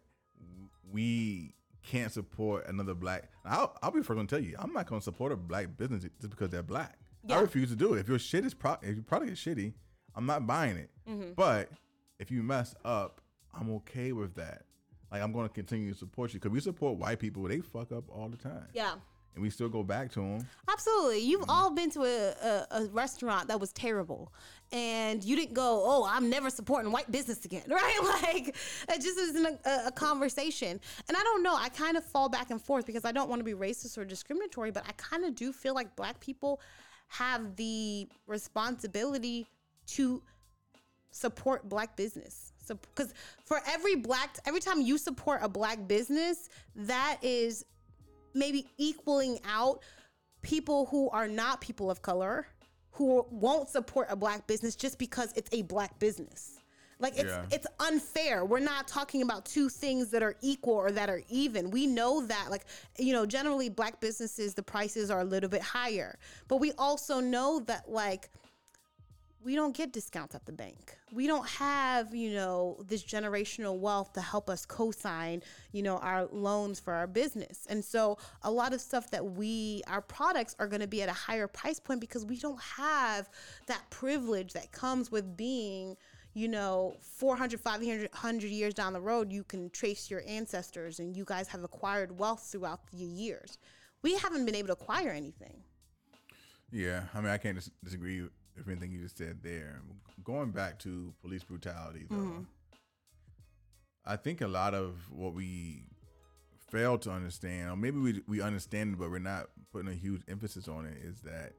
we can't support another black? I'll, I'll be first to tell you, I'm not going to support a black business just because they're black. I refuse to do it. If your shit is pro, if your product is shitty, I'm not buying it. Mm-hmm. But if you mess up, I'm okay with that. Like I'm going to continue to support you because we support white people. They fuck up all the time, Yeah. And we still go back to them. Absolutely. You've mm-hmm. all been to a, a, a restaurant that was terrible and you didn't go, oh, I'm never supporting white business again, [LAUGHS] right? Like, it just isn't a, a conversation. And I don't know. I kind of fall back and forth because I don't want to be racist or discriminatory, but I kind of do feel like black people have the responsibility to support black business. So, because for every black, every time you support a black business, that is maybe equaling out people who are not people of color who won't support a black business just because it's a black business. Like it's Yeah. it's unfair. We're not talking about two things that are equal or that are even. We know that like you know, generally black businesses the prices are a little bit higher. But we also know that like we don't get discounts at the bank. We don't have, you know, this generational wealth to help us co-sign, you know, our loans for our business. And so a lot of stuff that we our products are going to be at a higher price point because we don't have that privilege that comes with being you know 400 500 100 years down the road you can trace your ancestors and you guys have acquired wealth throughout the years we haven't been able to acquire anything Yeah, I mean, I can't dis- disagree everything you just said there. Going back to police brutality, though, mm-hmm. I think a lot of what we fail to understand, or maybe we we understand it, but we're not putting a huge emphasis on it, is that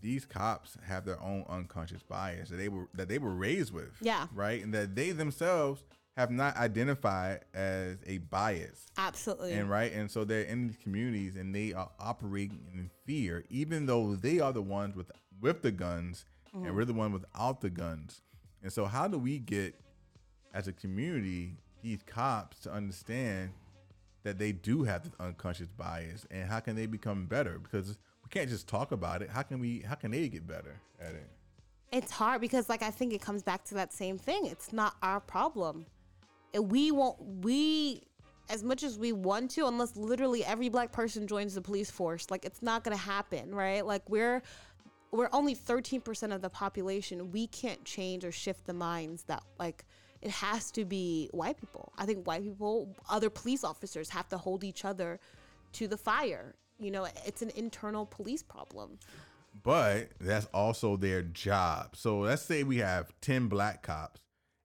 these cops have their own unconscious bias that they were that they were raised with. Yeah. Right, and that they themselves have not identified as a bias. absolutely And right, and so they're in these communities and they are operating in fear, even though they are the ones with with the guns and mm-hmm. we're the one without the guns. And so, how do we get as a community these cops to understand that they do have this unconscious bias, and how can they become better? Because we can't just talk about it. How can we? How can they get better at it? it's hard because like I think it comes back to that same thing. It's not our problem. We won't we as much as we want to unless literally every black person joins the police force. Like it's not going to happen, right? Like we're we're only 13% of the population. We can't change or shift the minds that like it has to be white people. I think white people, other police officers have to hold each other to the fire. You know, it's an internal police problem. But that's also their job. So let's say we have 10 black cops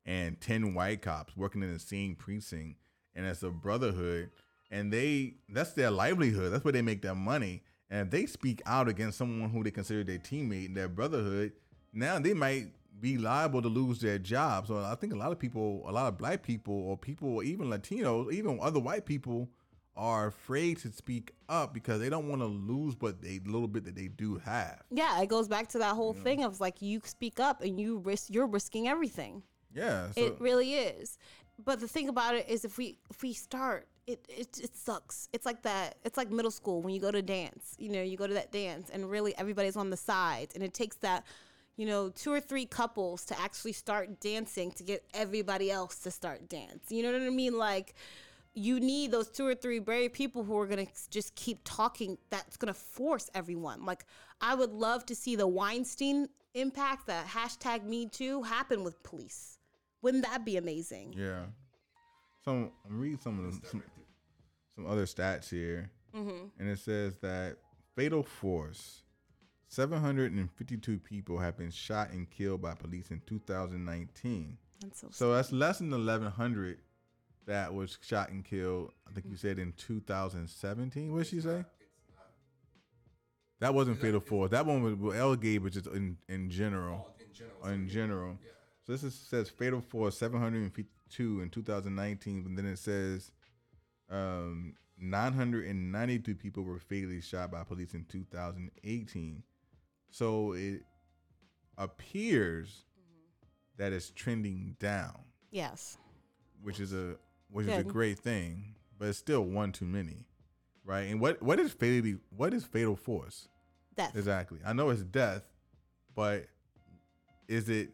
and 10 white cops working in the same precinct and it's a brotherhood and they that's their livelihood. That's where they make their money. And if they speak out against someone who they consider their teammate in their brotherhood, now they might be liable to lose their job. So I think a lot of people, a lot of black people or people, or even Latinos, even other white people are afraid to speak up because they don't want to lose what they little bit that they do have. Yeah, it goes back to that whole thing of like you speak up and you risk you're risking everything. Yeah, so, It really is. But the thing about it is if we if we start it, it it sucks. It's like that it's like middle school when you go to dance. You know, you go to that dance and really everybody's on the sides and it takes that you know, two or three couples to actually start dancing to get everybody else to start dance. You know what I mean? Like you need those two or three brave people who are going to just keep talking that's going to force everyone like i would love to see the weinstein impact the hashtag me too happen with police wouldn't that be amazing yeah. Some I'm reading some of the, some, some other stats here, Mm-hmm. and it says that fatal force. 752 people have been shot and killed by police in 2019. that's so, So that's less than 1,100 that was shot and killed. I think you said in 2017. What did she say? That wasn't fatal force. That one was well, L gave, which is in in general. in general. In general. So this is, says fatal force 752 in 2019, but then it says um, 992 people were fatally shot by police in 2018. So it appears that it's trending down yes which is a which is a great thing, but it's still one too many, right? And what what is fatally what is fatal force death exactly? I know it's death, but is it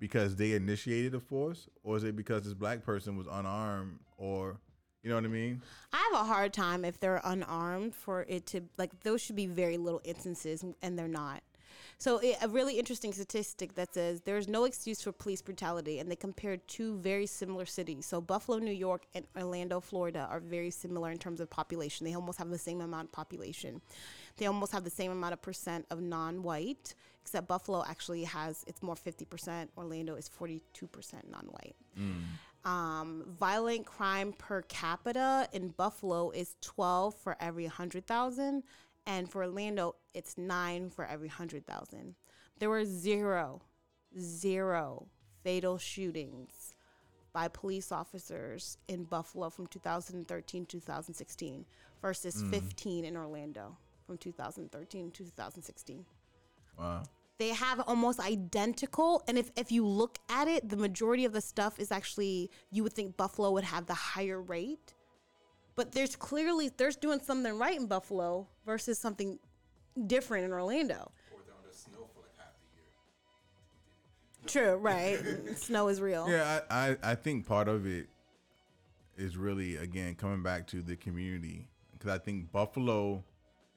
because they initiated the force, or is it because this black person was unarmed, or you know what I mean? I have a hard time if they're unarmed for it to like those should be very little instances and they're not. So it, a really interesting statistic that says there's no excuse for police brutality, and they compared two very similar cities. So Buffalo, New York, and Orlando, Florida, are very similar in terms of population. They almost have the same amount of population. They almost have the same amount of percent of non-white, except Buffalo actually has it's more 50%. Orlando is 42% non-white um, violent crime per capita in Buffalo is 12 for every 100,000. And for Orlando, it's nine for every 100,000. There were zero, zero fatal shootings by police officers in Buffalo from 2013 to 2016 versus mm. 15 in Orlando from 2013 to 2016 Wow. they have almost identical and if, if you look at it the majority of the stuff is actually you would think buffalo would have the higher rate but there's clearly there's doing something right in buffalo versus something different in orlando Or they're under snow for like half the year. true right [LAUGHS] snow is real Yeah, I, I I think part of it is really again coming back to the community because I think Buffalo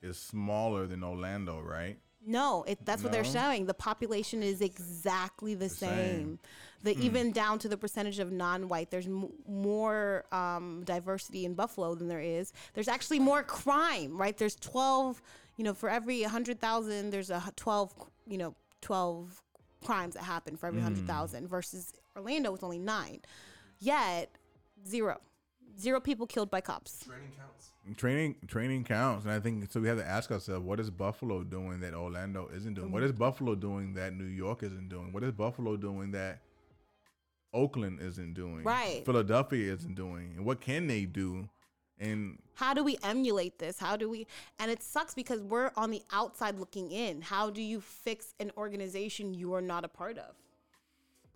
is smaller than Orlando, right? No, it, that's what they're showing. The population is exactly the, same. same. The hmm. even down to the percentage of non-white. There's m- more um, diversity in Buffalo than there is. There's actually more crime, right? There's 12. You know, for every 100,000, there's a 12. You know, 12 crimes that happen for every 100,000 hmm. versus Orlando with only nine. Yet zero, zero people killed by cops. Training counts. Training training counts, and I think so. We have to ask ourselves, what is Buffalo doing that Orlando isn't doing? What mm-hmm. is Buffalo doing that New York isn't doing? What is Buffalo doing that Oakland isn't doing? Right. Philadelphia isn't doing, and what can they do? And how do we emulate this how do we and it sucks because we're on the outside looking in how do you fix an organization you are not a part of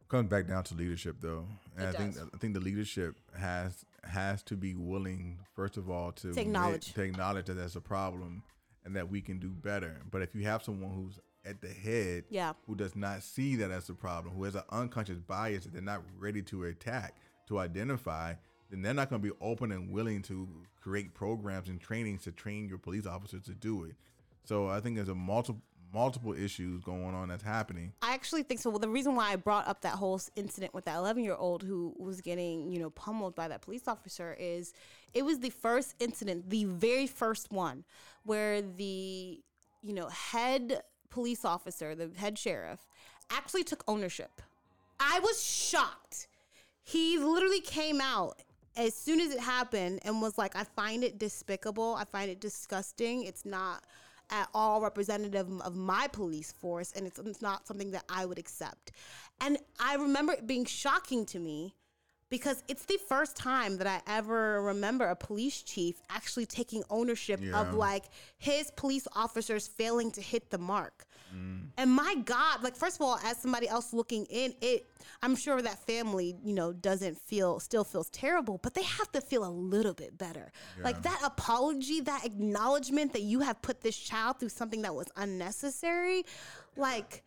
comes back down to leadership though and It i think does. i think the leadership has has to be willing first of all to To acknowledge. to acknowledge that that's a problem and that we can do better but if you have someone who's at the head Yeah. who does not see that as a problem, who has an unconscious bias that they're not ready to attack, to identify, then they're not going to be open and willing to create programs and trainings to train your police officers to do it. So I think there's a multiple multiple issues going on that's happening. I actually think so. Well, the reason why I brought up that whole incident with that 11 year old who was getting, you know, pummeled by that police officer is it was the first incident, the very first one, where the, you know, head police officer, the head sheriff, actually took ownership. I was shocked. He literally came out as soon as it happened and was like, I find it despicable. I find it disgusting. It's not at all representative of my police force and it's, it's not something that I would accept. And I remember it being shocking to me because it's the first time that I ever remember a police chief actually taking ownership Yeah. of like his police officers failing to hit the mark. Mm. And my God, like first of all, as somebody else looking in, it I'm sure that family, you know, doesn't feel still feels terrible, but they have to feel a little bit better. Like that apology, that acknowledgement that you have put this child through something that was unnecessary, like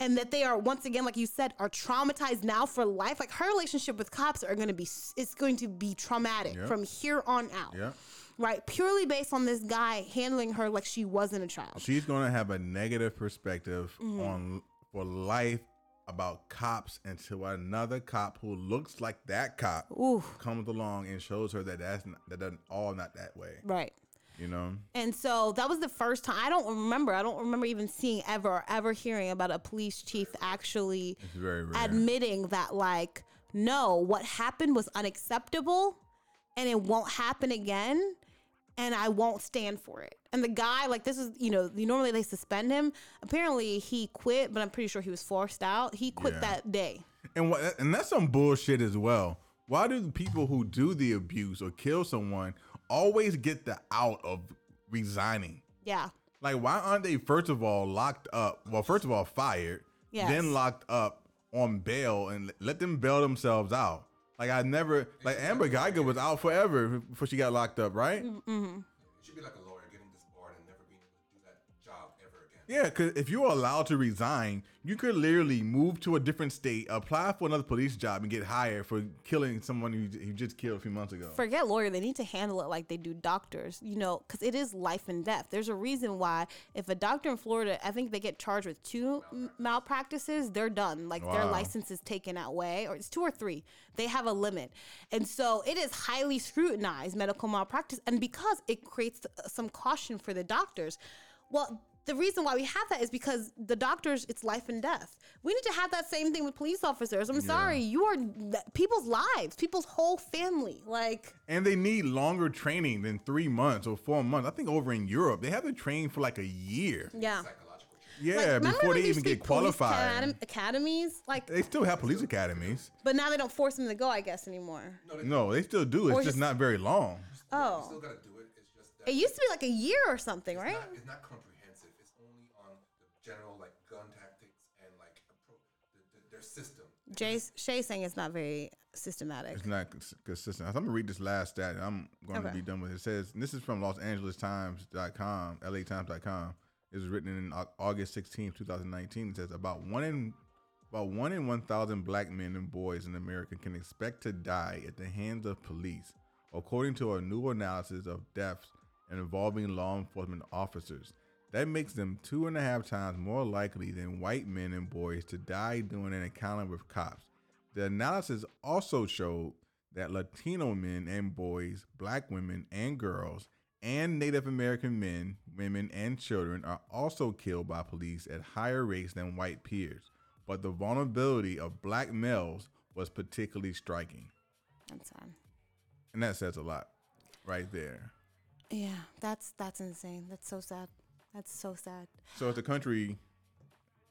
and that they are once again like you said are traumatized now for life like her relationship with cops are going to be it's going to be traumatic Yeah. from here on out Yeah. right purely based on this guy handling her like she wasn't a child She's going to have a negative perspective Mm-hmm. on for life about cops until another cop who looks like that cop Ooh. comes along and shows her that that's not, that doesn't all not that way. right You know, And so that was the first time. I don't remember. I don't remember even seeing ever or ever hearing about a police chief actually very admitting that, like, no, what happened was unacceptable and it won't happen again. And I won't stand for it. And the guy, like, this is, you know, normally they suspend him. Apparently he quit, but I'm pretty sure he was forced out. He quit Yeah. that day. And what and that's some bullshit as well. Why do the people who do the abuse or kill someone always get the out of resigning? Yeah. Like, why aren't they first of all locked up? Well, first of all, fired, Yes. then locked up on bail and let them bail themselves out. Like I never, like Amber Guyger was out forever before she got locked up, right? Mm-hmm. Yeah, because if you're allowed to resign, you could literally move to a different state, apply for another police job, and get hired for killing someone you, you just killed a few months ago. forget lawyer they need to handle it like they do doctors you know because it is life and death. There's a reason why if a doctor in florida i think they get charged with two malpractices they're done. Like their license is taken away or it's two or three. They have a limit. And so it is highly scrutinized medical malpractice and because it creates uh, some caution for the doctors well the reason why we have that is because the doctors it's life and death we need to have that same thing with police officers i'm sorry you are people's lives people's whole family like And they need longer training than three months or four months. I think over in Europe, they have to train for like a year. yeah Psychological. Yeah, Like, before they even get qualified. academ- academies like They still have police academies. but now they don't force them to go i guess anymore No, they, No, they still do. It's just, just- not very long. you oh still gotta do it. It's just that it used to be like a year or something it's right Not, it's not comprehensive. Jay's Shay's saying it's not very systematic It's not cons- consistent. I'm gonna read this last stat. and I'm going to be done with it. It says and this is from Los Angeles Times.com, LA Times.com. It was written in August 16, 2019. It says about one in about one in 1,000 black men and boys in America can expect to die at the hands of police, according to a new analysis of deaths involving law enforcement officers. That makes them two and a half times more likely than white men and boys to die during an encounter with cops. The analysis also showed that Latino men and boys, black women and girls, and Native American men, women, and children are also killed by police at higher rates than white peers. But the vulnerability of black males was particularly striking. that's sad And that says a lot right there. yeah that's that's insane that's so sad that's so sad So it's a country,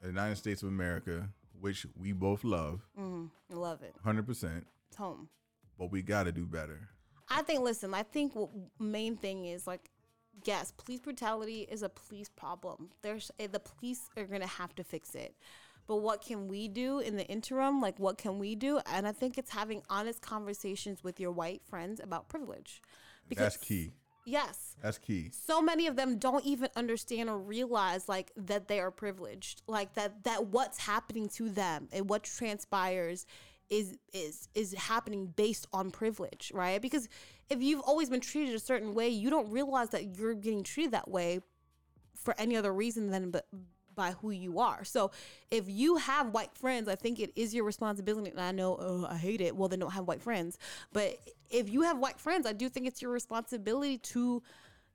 the United States of America, which we both love, mm, I love it 100%, it's home but we got to do better. I think. Listen, I think what main thing is like, yes, police brutality is a police problem. There's eh, the police are gonna have to fix it, but what can we do in the interim? Like, what can we do? And I think it's having honest conversations with your white friends about privilege. Because That's key. Yes. That's key. so many of them don't even understand or realize like that they are privileged like that that what's happening to them and what transpires is is is happening based on privilege right because if you've always been treated a certain way you don't realize that you're getting treated that way for any other reason than but by who you are. So if you have white friends, I think it is your responsibility. And I know, oh, I hate it. Well, then don't have white friends. But if you have white friends, I do think it's your responsibility to,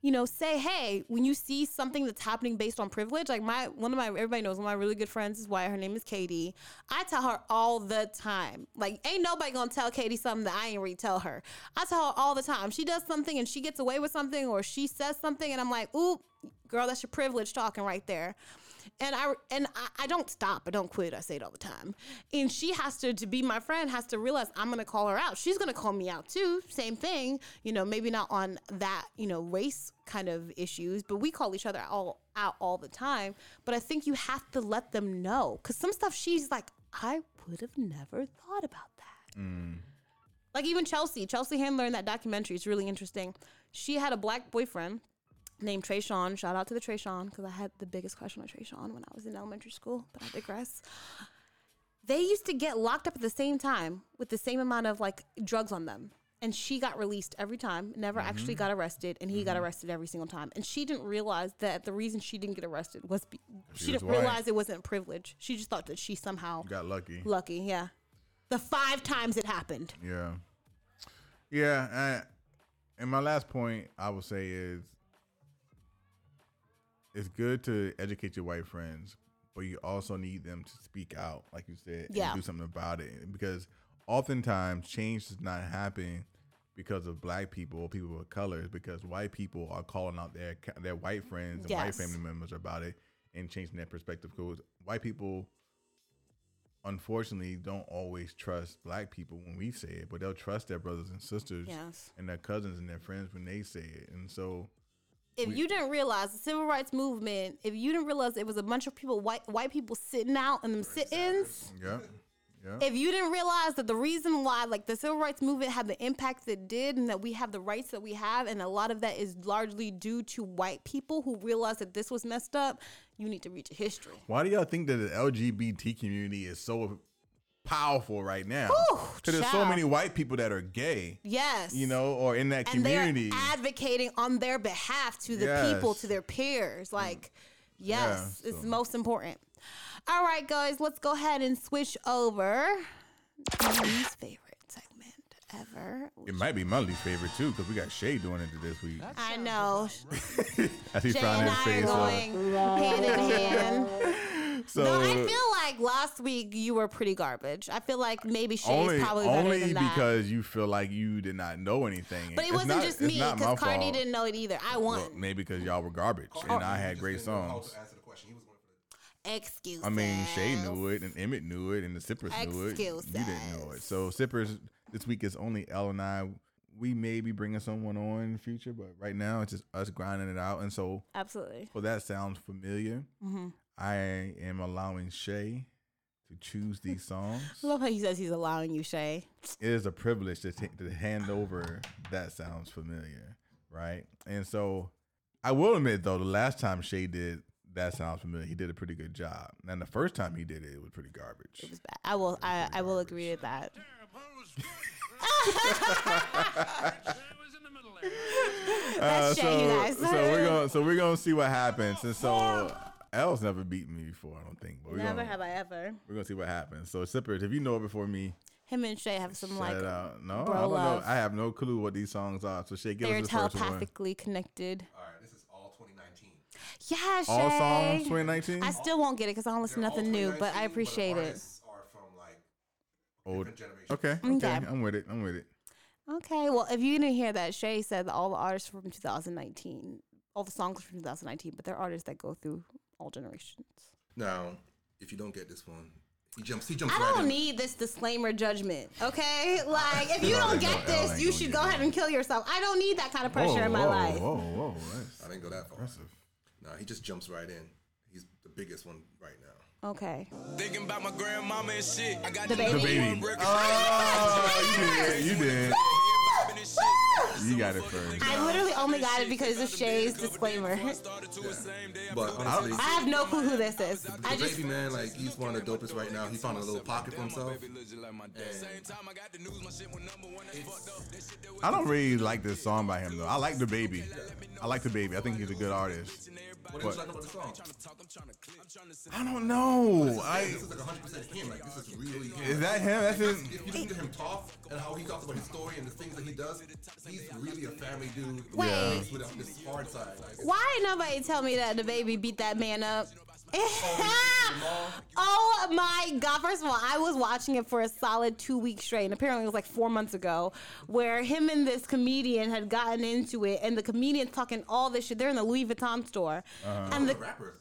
you know, say, hey, when you see something that's happening based on privilege, like my one of my everybody knows one of my really good friends is white. Her name is Katie. I tell her all the time. Like, ain't nobody gonna tell Katie something that I ain't really tell her. I tell her all the time. She does something and she gets away with something or she says something and I'm like, ooh, girl, that's your privilege talking right there and I and I, I don't stop. I don't quit. I say it all the time. And she has to to be my friend has to realize I'm gonna call her out. She's gonna call me out too. Same thing. You know, maybe not on that you know race kind of issues, but we call each other all out all the time. But I think you have to let them know because some stuff she's like, I would have never thought about that. Mm. Like even Chelsea, Chelsea Handler in that documentary is really interesting. She had a black boyfriend named Trayshawn. Shout out to the Trayshawn because I had the biggest crush on Trayshawn when I was in elementary school, but I digress. They used to get locked up at the same time with the same amount of like drugs on them. And she got released every time, never actually mm-hmm. got arrested, and he got mm-hmm. arrested every single time. And she didn't realize that the reason she didn't get arrested was be- she, She was didn't white. realize it wasn't privilege. She just thought that she somehow Got lucky. lucky. Yeah, the five times it happened. Yeah. Yeah. I, and my last point I would say is it's good to educate your white friends, but you also need them to speak out, like you said, Yeah. and do something about it. Because oftentimes change does not happen because of black people or people of color, because white people are calling out their their white friends and white family members about it and changing their perspective. Because white people unfortunately don't always trust black people when we say it, but they'll trust their brothers and sisters Yes. and their cousins and their friends when they say it. And so if you didn't realize the civil rights movement, if you didn't realize it was a bunch of people, white white people sitting out in them sit-ins, yeah. Yeah. if you didn't realize that the reason why like the civil rights movement had the impact that it did and that we have the rights that we have and a lot of that is largely due to white people who realized that this was messed up, you need to read your history. Why do y'all think that the LGBT community is so powerful right now? Because there's so many white people that are gay, Yes. you know, or in that and community. they're advocating on their behalf to the people, to their peers. Mm. Like, yes, Yeah, it's so- most important. All right, guys, let's go ahead and switch over. to My least favorite segment ever. it might be my least favorite too, because we got Shay doing it this week. I know. [LAUGHS] As he's Jay trying and to I say are so. Uh, going hand in hand. [LAUGHS] So No, I feel like last week you were pretty garbage. I feel like maybe Shay's only probably better only than that. because you feel like you did not know anything. but it It's wasn't not- just it's me not my because Cardi fault. didn't know it either. I won. Well, maybe because y'all were garbage Oh. and I had great didn't know how songs. to answer the question. He was going for the Excuse. I mean, Shay knew it, and Emmett knew it, and the Sippers knew it. You didn't know it. So Sippers this week is only L and I. We may be bringing someone on in the future, but right now it's just us grinding it out. And so, Absolutely. for that sounds familiar, Mm-hmm. I am allowing Shay to choose these songs. I love how he says he's allowing you, Shay. it is a privilege to, ta- to hand over that sounds familiar, right? And so I will admit though, the last time Shay did that sounds familiar, he did a pretty good job. And the first time he did it, it was pretty garbage. It was bad. I will. I, I will agree with that. [LAUGHS] That's Shay, Uh, so, you guys. so we're gonna so we're gonna see what happens. And so L's never beaten me before, I don't think. But Never gonna, have I ever. we're gonna see what happens. So Sippers, if you know it before me, Him and Shay have some like out. No, bro I don't love. know. I have no clue what these songs are. So Shay, give they're us the first one. telepathically connected. All right, this is all 2019. Yeah, Shay. All songs 2019. I still won't get it because I don't listen to They're all nothing new, but I 2019, appreciate the it. artists Are from like Old. different generations. Okay, mm, Okay. okay, I'm with it. I'm with it. Okay, well, if you didn't hear that, Shay said that all the artists from 2019, all the songs from 2019, but they're artists that go through all generations. Now, if you don't get this one, he jumps. He jumps I right don't in. need this disclaimer judgment, okay? Like, if you [LAUGHS] No, don't get no, this, ain't you should go that. ahead and kill yourself. I don't need that kind of pressure in my whoa, life. Whoa, whoa, that's I didn't go that far. impressive. Nah, he just jumps right in. He's the biggest one right now. Okay. Thinking about my grandmama and shit. I got The the, baby. DaBaby. Oh, you did. You did. You got it first. I literally only got it because of Shay's disclaimer. But honestly, I have no clue who this is. I just baby man, like he's one of the dopest right now. He found a little pocket for himself. I don't really like this song by him though. I like DaBaby. I like DaBaby. I think he's a good artist. What do you But- about the song? I don't know. I This is like 100 percent him. Like this is really him. is that him? That's his. If you listen to him talk and how he talks about his story and the things that he does, he's really a family dude. Wait. Mixed with this hard side. Like, why ain't nobody tell me that DaBaby beat that man up? [LAUGHS] oh my god! First of all, I was watching it for a solid two weeks straight, and apparently it was like four months ago, where him and this comedian had gotten into it, and the comedian's talking all this shit. They're in the Louis Vuitton store, uh-huh. and the the rapper.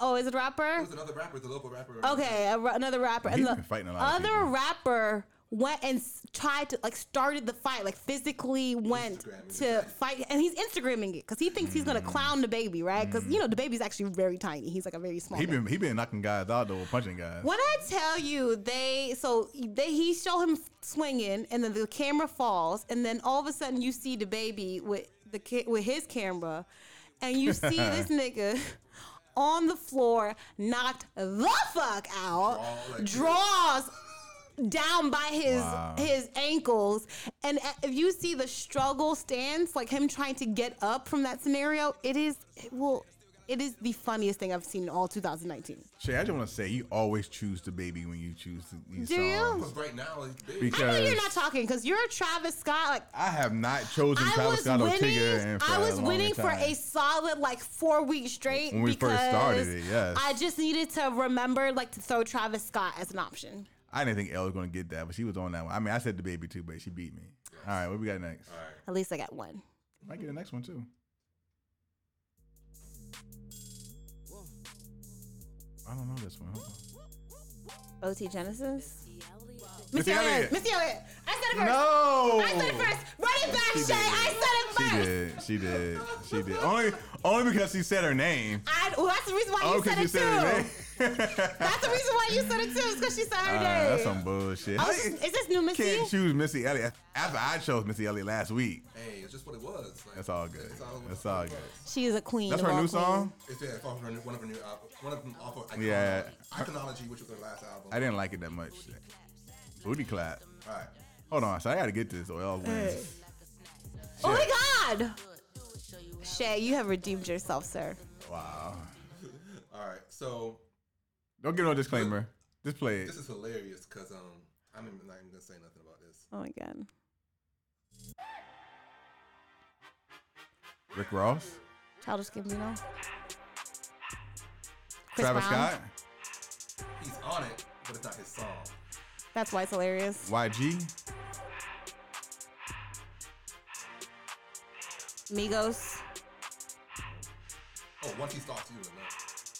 oh, is it a rapper? There's another rapper, the local rapper. Okay, a, ra- another rapper, He's and the been fighting a lot other people. rapper went and tried to like started the fight, like physically went to fight, and he's Instagramming it because he thinks he's gonna Mm. clown DaBaby, right? Because you know DaBaby's actually very tiny. He's like a very small. He man. been he been knocking guys out though, punching guys. When I tell you they so they he show him swinging and then the camera falls and then all of a sudden you see DaBaby with the ca- with his camera and you see [LAUGHS] this nigga on the floor knocked the fuck out Draw like- draws down by his Wow. his ankles and uh, if you see the struggle stance like him trying to get up from that scenario it is it will it is the funniest thing I've seen in all 2019. Shay, I just want to say you always choose DaBaby when you choose the, these Do you? songs. Because right now, like, they, Because I know you're not talking because you're Travis Scott. Like I have not chosen I Travis was Scott or winning, Tigger. in for I a was long winning for a solid like four weeks straight. When we first because started it, yes. I just needed to remember like to throw Travis Scott as an option. I didn't think Elle was gonna get that, but she was on that one. I mean, I said DaBaby too, but she beat me. All right, what we got next? At least I got one. Might get the next one too. I don't know this one. Hold on. OT Genasis. Missy Missy Elliott. Elliott. Missy Elliott. I said it first. No. I said it first. Run it back, She Shay. did. I said it first. She did. She did. She did. Only, only because she said her name. I, well, that's the reason why Oh, you said you it said her name. too. That's the reason why you said it too. Is because she said her Ah, name. that's some bullshit. Oh, How is, this- is this new Missy? Can't choose Missy Elliott after I chose Missy Elliott last week. hey, it's just what it was. Like, That's all good. It's all, That's all good. She is a queen. That's her new queens. song. It's yeah, off of her, one of her new album, one of them off of Iconology, Yeah. Iconology, which was her last album. I didn't like it that much. Booty clap. All right. Hold on, so I gotta get this or else wins. Oh my God. Shay, you have redeemed yourself, sir. Wow. [LAUGHS] All right. So Don't give no disclaimer. Just play it. this is hilarious because um, I'm not even gonna say nothing about this. Oh my God. Rick Ross, Childish Gambino. Chris Travis Brown. Scott, He's on it, but it's not his song. That's why it's hilarious. YG, Migos. Oh, once he starts, you will know.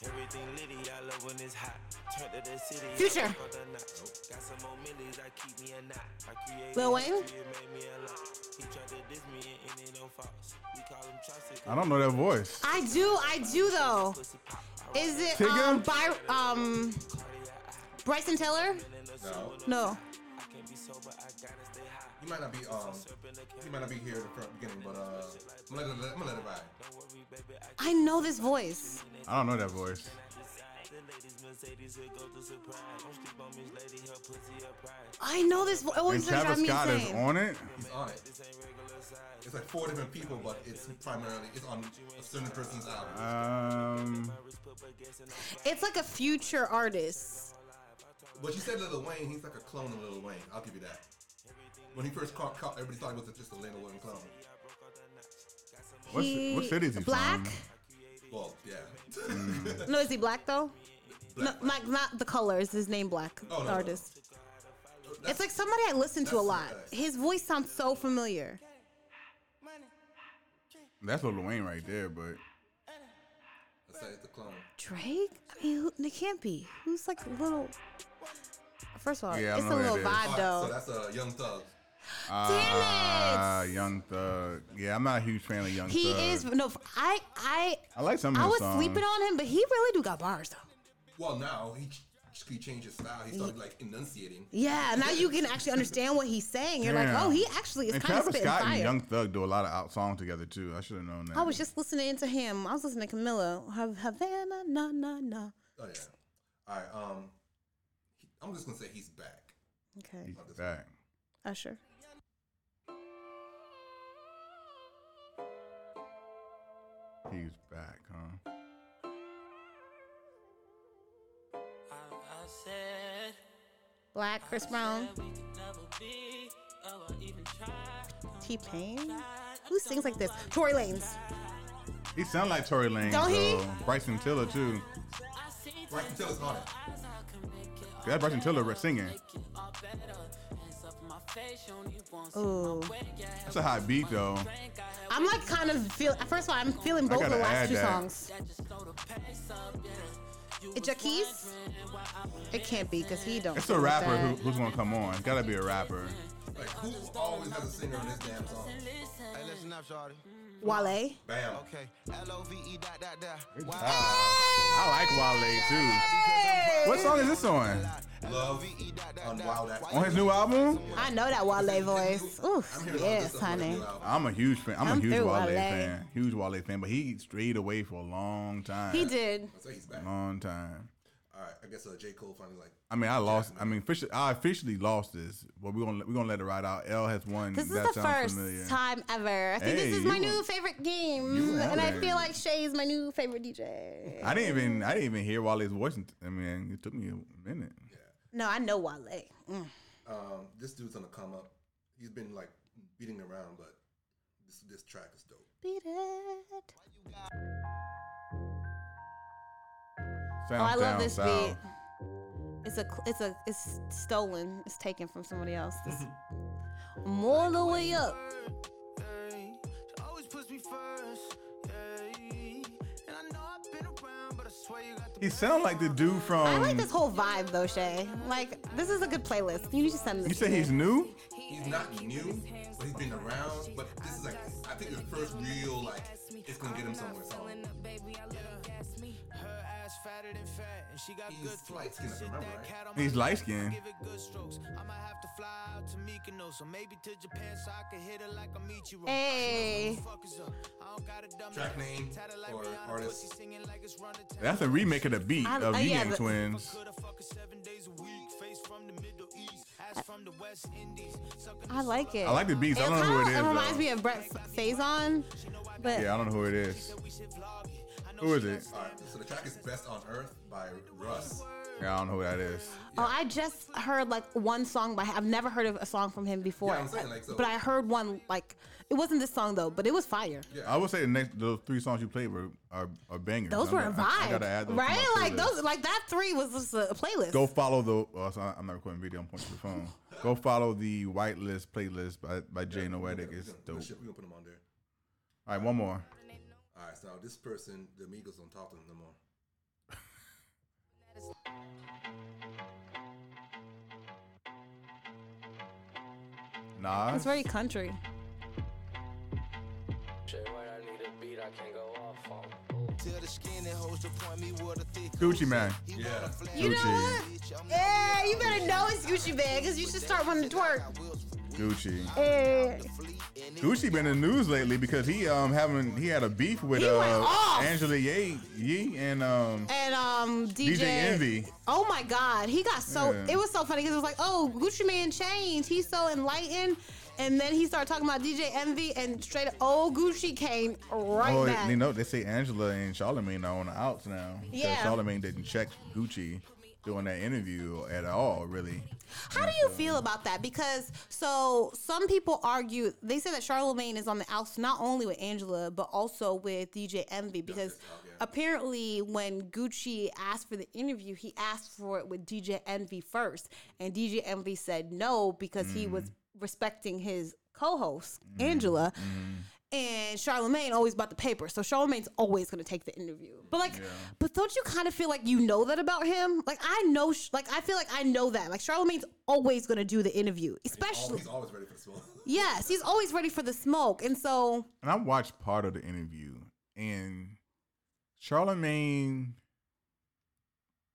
Everything litty, I love when it's hot. Turn to the city. Future. fuck up the notch. Got some more millies, I keep me a knot. I create Lil Wayne? history, made me a lot. He tried to diss me and it don't false. We call him tricycle. I don't know that voice. I do, I do though. Is it Tigger? um, By, um Bryson Tiller? No, No. He might not be um, he might not be here at the front beginning, but uh, I'm gonna let it, I'm gonna let it ride. Don't worry, baby, I I know this voice. I don't know that voice. The ladies Mercedes will go to surprise. Don't sleep on Miss Lady, her pussy a prize. I know this voice. Oh, And Travis Scott is on it. He's on it. This ain't regular size. It's like four different people, but it's primarily it's on a certain person's album. Um, It's like a future artist. But you said Lil Wayne, he's like a clone of Lil Wayne. I'll give you that. When he first caught, caught everybody thought he was just a Lil Wayne clone. what, He- what city is he black? from? Well, yeah. Mm. No, is he black though? Black. No, like not the color. Is his name black? Oh, no, the no. artist. That's- It's like somebody I listen to a that's lot. nice. His voice sounds so familiar. That's Lil Wayne right there, but Let's say it's clone. Drake? I mean, who, it can't be. Who's like a little? First of all, Yeah, I it's a know who little that is. vibe All though. right, so that's a Young Thug. Ah, Young Thug. Yeah, I'm not a huge fan of Young Thug. he Thug. is no. I I I like some of his I was songs. sleeping on him, but he really do got bars though. Well, now he he changed his style. He started like enunciating. Yeah, now you can actually understand what he's saying. You're like, oh, he actually is And kind of Travis spitting Scott fire. and Young Thug do a lot of out songs together too. I should have known that. I was just listening to him. I was listening to Camila. Hav- Havana, na na na. Oh yeah. All right. Um, he, I'm just gonna say he's back. Okay, He's back. Usher. He's back, huh? I, I said Black Chris Brown. we could never be. Oh, I even. T Pain. Who sings like this? Tory Lanez. He sounds like Tory Lanez. Don't he? though. Bryson Tiller too. Bryson Tiller's on it. That's Bryson Tiller singing. Ooh. That's a hot beat though. I'm like kind of feel. First of all, I'm feeling both of the last two that. songs. It's Jacquees? It can't be because he don't. It's a rapper who, who's gonna come on. It's gotta be a rapper. Like who always has a singer on this damn song? Hey, listen up, shorty. Wale. Bam. Okay. L-O-V-E dot dot dot. Ah. I like Wale too. What song is this on? Love on Wild Act. On his new album? I know that Wale voice. Oof. I'm hearing all this Yes, stuff on the honey. I'm a huge fan. I'm, I'm a huge through Wale, Wale. fan. Huge Wale fan, but he strayed away for a long time. He did. So he's back. Long time. All right. I guess uh, J Cole finally like. I mean, I lost. I mean, officially, I officially lost this, but we're gonna we're gonna let it ride out. L has won. This is that the first familiar. time ever. I think Hey, this is my you new were- favorite game, and I feel like Shay is my new favorite DJ. I didn't even I didn't even hear Wale's voice. I mean, it took me a minute. Yeah. No, I know Wale. Mm. Um, this dude's on the come up. He's been like beating around, but this this track is dope. Beat it. Sounds Oh, I love this south. beat. It's a, it's a, it's stolen. It's taken from somebody else. This, [LAUGHS] I'm all the way up. Hey, she always puts me first. Hey, and I know I've been around, but I swear you got the He sound like the dude from. I like this whole vibe though, Shay. Like this is a good playlist. You need to send this. You say he's new? He's not new, but he's been around. But this is like I think his first real like it's gonna get him somewhere song. Her ass fatter than fat, and she got He's good light flow. skinned, I Sit remember that right. cat on He's my light lap, skinned. Give it good strokes. I might have to fly out to Mykonos, or maybe to Japan so I can hit her like a Michiro. Hey. Fuck is up. I don't got a dumb Track name Tatted like or artist? pussy singing like it's Run. That's a remake of the beat I- of uh, Yin yeah, Yang the- Twins. Coulda fuck seven days a week. Face from the Middle East, ass from the West Indies. I like it. I like the beats. I don't know who it is. it reminds though. me of Brent Faiyaz, but Yeah, I don't know who it is. Who is it? All right, so the track is "Best on Earth" by Russ. Yeah, I don't know who that is. oh, I just heard like one song by. I've never heard of a song from him before. Yeah, I'm saying, like, so- but I heard one like it wasn't this song though, but it was fire. Yeah, I would say the next those three songs you played were are, are bangers. Those I'm were a gonna- I- I vibe, gotta add those to my right? Like playlist. those, like that three was just a, a playlist. Go follow the. Oh, sorry, I'm not recording video. I'm pointing to the phone. Go follow the Whitelist playlist by by Jay Noetic. It's We're dope. gonna, we're gonna put him on there. All right, one more. All right, so this person, the Amigos don't talk to him no more. Nas. it's very country. Tell the skinny hoes to point me with a thick Gucci man. Yeah, You know what? Yeah, you better know it's Gucci bag because you should start wanting to twerk. Gucci. Eh. Gucci been in the news lately because he um having he had a beef with uh. Angela Yee, Yee and um and um DJ, DJ Envy. Oh my God, he got so Yeah. it was so funny because it was like, oh, Gucci Mane changed. He's so enlightened. And then he started talking about DJ Envy, and straight up, old Gucci came right Oh, back. you know they say Angela and Charlemagne are on the outs now. Yeah. Charlemagne didn't check Gucci during that interview at all, really. How do you feel about that? Because so some people argue they say that Charlemagne is on the outs not only with Angela but also with DJ Envy because apparently when Gucci asked for the interview, he asked for it with DJ Envy first, and DJ Envy said no because he mm-hmm. was respecting his co-host Angela. Mm-hmm. And Charlemagne always bought the paper, so Charlemagne's always gonna take the interview. But like, but don't you kind of feel like you know that about him? Like I know, like I feel like I know that. Like Charlemagne's always gonna do the interview, especially. he's always ready for the smoke. [LAUGHS] Yes, he's always ready for the smoke, and so And I watched part of the interview, and Charlemagne,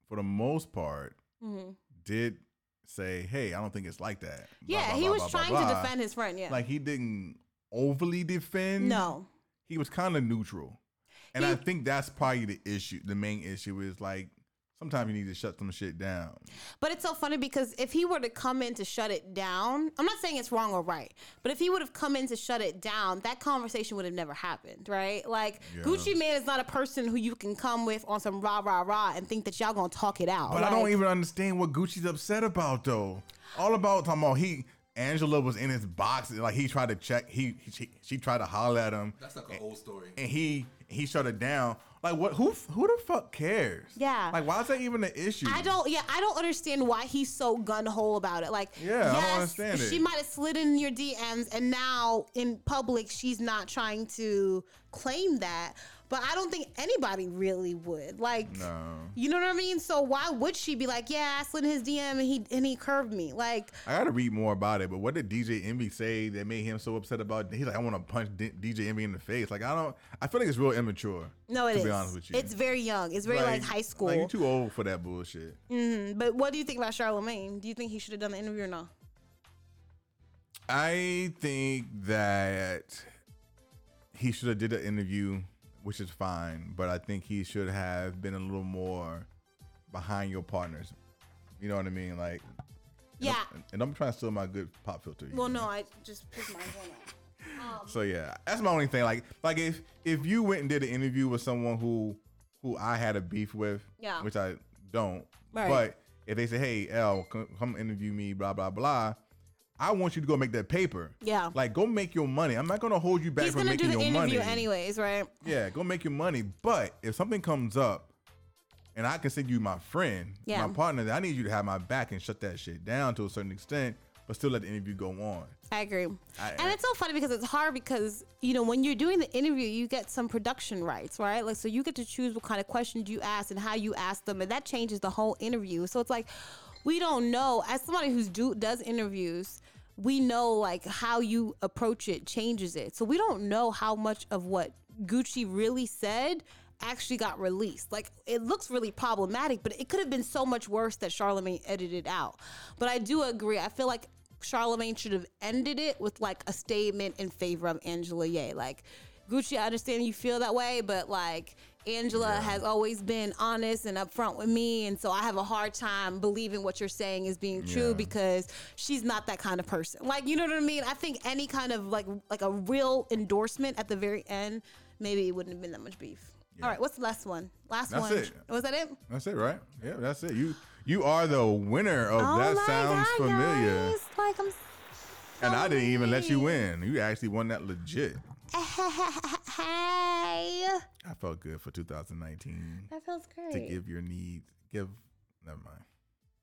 for the most part, mm-hmm. did say, "Hey, I don't think it's like that." Blah, Yeah, blah, he blah, was blah, blah, trying blah. to defend his friend. Yeah. Like he didn't overly defend. no. he was kind of neutral, and He- I think that's probably the issue. The main issue is like sometimes you need to shut some shit down. But it's so funny because if he were to come in to shut it down, I'm not saying it's wrong or right, but if he would have come in to shut it down, that conversation would have never happened, right? Like Yeah. Gucci Mane is not a person who you can come with on some rah rah rah and think that y'all gonna talk it out. But I don't even understand what Gucci's upset about though. All about talking about he Angela was in his box, like he tried to check. He, he she, she tried to holler at him, That's like an old story. and he he shut it down. Like what? Who who the fuck cares? Yeah. Like why is that even an issue? I don't. Yeah, I don't understand why he's so gun hole about it. Like, Yeah, I don't understand it. She might have slid in your DMs, and now in public, she's not trying to claim that. But I don't think anybody really would. Like, No. you know what I mean? So why would she be like, yeah, I slid in his DM and he and he curved me? Like, I gotta read more about it. But what did DJ Envy say that made him so upset about? He's like, I want to punch D- DJ Envy in the face. Like I don't. I feel like it's real immature. no, it to is. be honest with you, It's very young. It's very like, high school. Like you too old for that bullshit. Mhm. But what do you think about Charlemagne? Do you think he should have done the interview or no? I think that he should have did an interview, which is fine, but I think he should have been a little more behind your partners. You know what I mean? Like, Yeah. and I'm trying to steal my good pop filter. Well, no, I just put mine on. [LAUGHS] Um, so yeah, that's my only thing. Like, like if if you went and did an interview with someone who who I had a beef with, Yeah. which I don't, Right. but if they say, "Hey, L, come, come interview me," blah blah blah, I want you to go make that paper. Yeah. like go make your money. I'm not gonna hold you back He's from making do the your interview money. anyways, right? Yeah, go make your money. But if something comes up, and I consider you my friend, Yeah. my partner, then I need you to have my back and shut that shit down to a certain extent, but still let the interview go on. I agree. I- and it's so funny because it's hard because, you know, when you're doing the interview, you get some production rights, right? Like, so you get to choose what kind of questions you ask and how you ask them, and that changes the whole interview. So it's like, we don't know, as somebody who's do does interviews, we know like how you approach it changes it. So we don't know how much of what Gucci really said actually got released. Like it looks really problematic, but it could have been so much worse that Charlemagne edited out. But I do agree. I feel like Charlemagne should have ended it with like a statement in favor of Angela Yee. Like Gucci, I understand you feel that way, but like Angela has always been honest and upfront with me, and so I have a hard time believing what you're saying is being true Yeah. because she's not that kind of person. Like, you know what I mean? I think any kind of like like a real endorsement at the very end, maybe it wouldn't have been that much beef. All right, what's the last one? Last That's one. it. Was that it? That's it, right? Yeah, that's it. You you are the winner of Oh that sounds God, familiar. guys. Like I'm. And I didn't even let you win. You actually won that legit. [LAUGHS] hey, I felt good for 2019 that feels great. to give your needs. Give never mind.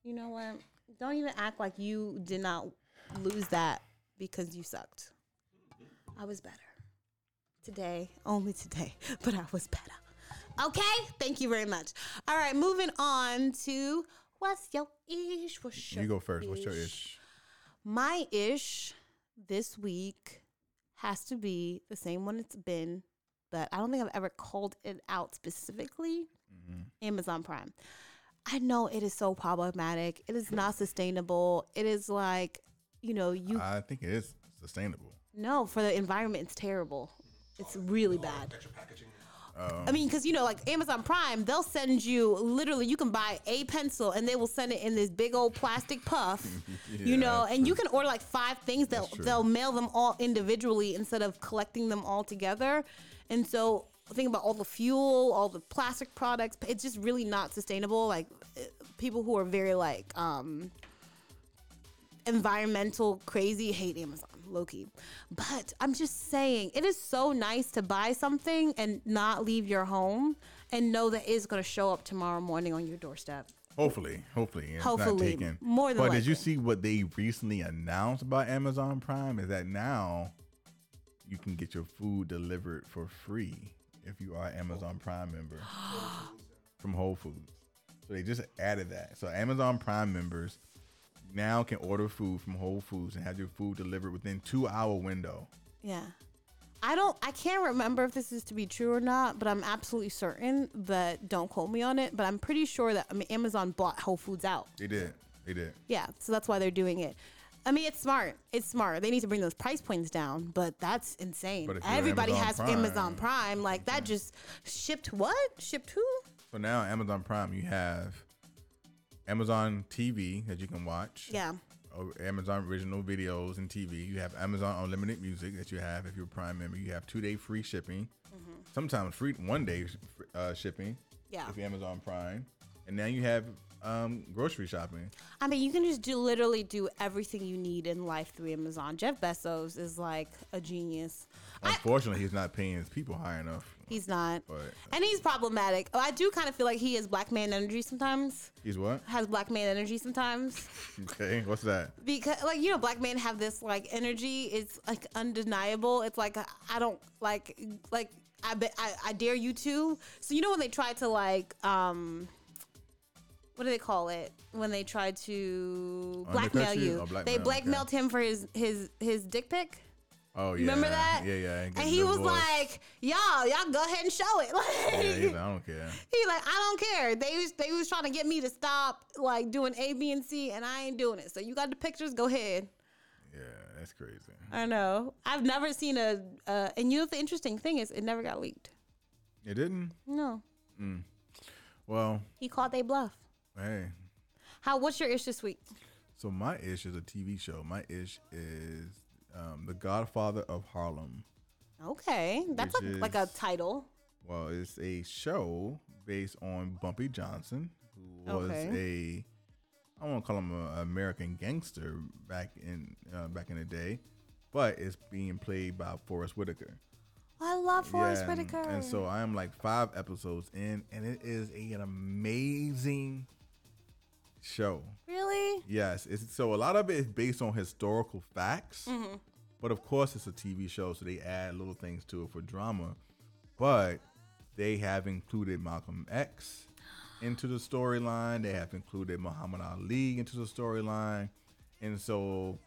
You know what? Don't even act like you did not lose that because you sucked. I was better. Today, only today, [LAUGHS] but I was better. Okay? Thank you very much. All right, moving on to what's your ish? What's your You go first. What's your ish? My ish this week has to be the same one it's been, but I don't think I've ever called it out specifically. Mm-hmm. Amazon Prime. I know it is so problematic. It is not sustainable. It is like, you know, you I think it is sustainable. no for the environment. It's terrible. It's really bad. Extra packaging. I mean, because you know, like Amazon Prime, they'll send you literally. You can buy a pencil, and they will send it in this big old plastic puff. [LAUGHS] you know, and you can order like five things. They'll true. they'll mail them all individually instead of collecting them all together. And so, think about all the fuel, all the plastic products. It's just really not sustainable. Like eh, people who are very like um environmental crazy hate Amazon, low key. But I'm just saying, it is so nice to buy something and not leave your home and know that it's going to show up tomorrow morning on your doorstep. Hopefully, hopefully, it's Hopefully, not taken. more than But did you see what they recently announced about Amazon Prime? Is that now you can get your food delivered for free if you are an Amazon Prime member [GASPS] from Whole Foods. So they just added that. So Amazon Prime members now can order food from Whole Foods and have your food delivered within two hour window. Yeah. I don't. I can't remember if this is to be true or not, but I'm absolutely certain that don't quote me on it. But I'm pretty sure that I mean, Amazon bought Whole Foods out. They did. They did. Yeah, so that's why they're doing it. I mean, it's smart. It's smart. They need to bring those price points down, but that's insane. But Everybody Amazon has Prime- Amazon Prime. Like that just shipped what? Shipped who? So now Amazon Prime, you have Amazon TV that you can watch. Yeah. or Amazon original videos and TV. You have Amazon Unlimited Music that you have if you're a Prime member. You have two day free shipping. Sometimes free one day uh, shipping. Mm-hmm. Yeah. If you're Amazon Prime, and now you have um, grocery shopping. I mean, you can just do literally do everything you need in life through Amazon. Jeff Bezos is like a genius. I, Unfortunately, he's not paying his people high enough. He's not, But and he's problematic. Oh, I do kind of feel like he has black man energy sometimes. he's what? Has black man energy sometimes [LAUGHS] Okay, what's that? because, like, you know, black men have this like energy. It's like undeniable. It's like I don't like like I bet I, I dare you to. So you know when they try to like um. What do they call it when they try to Undercut blackmail you? you? Oh, blackmail, they okay. blackmailed him for his his his dick pic. Oh yeah, Remember that? Yeah, yeah. And he was like, "Y'all, y'all go ahead and show it." [LAUGHS] Like, yeah, like, I don't care. he like, "I don't care." They was they was trying to get me to stop like doing A, B, and C, and I ain't doing it. So you got the pictures? Go ahead. Yeah, that's crazy. I know. I've never seen a. Uh, and you know the interesting thing is, it never got leaked. It didn't. No, Well, he called they bluff. hey. How? What's your ish this week? So my ish is a TV show. My ish is um, The Godfather of Harlem. Okay, that's a, like a title. Well, it's a show based on Bumpy Johnson, who was Okay. a I won't call him an American gangster back in uh, back in the day, but it's being played by Forest Whitaker. I love Forest Yeah, and- Whitaker. And so I am like five episodes in, and it is a- an amazing show. really, Yes, it's so a lot of it is based on historical facts, Mm-hmm. but of course it's a TV show, so they add little things to it for drama. But they have included Malcolm X into the storyline. They have included Muhammad Ali into the storyline, and so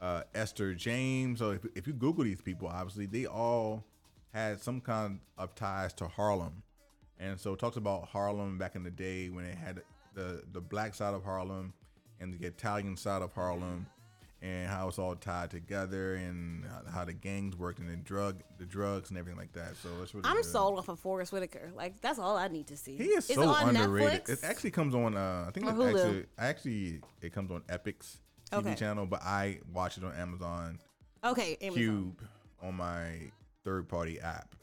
uh, Esther James. So if, if you Google these people, obviously they all had some kind of ties to Harlem, and so it talks about Harlem back in the day when it had the the black side of Harlem and the Italian side of Harlem, and how it's all tied together, and how- the gangs worked and the drug the drugs and everything like that. So it's really I'm good. sold off of Forest Whitaker. Like that's all I need to see. He is, it so on underrated. Netflix? It actually comes on. Uh, I think Or it actually, actually it comes on Epix TV Okay. channel, but I watch it on Amazon okay, Amazon. Cube on my third party app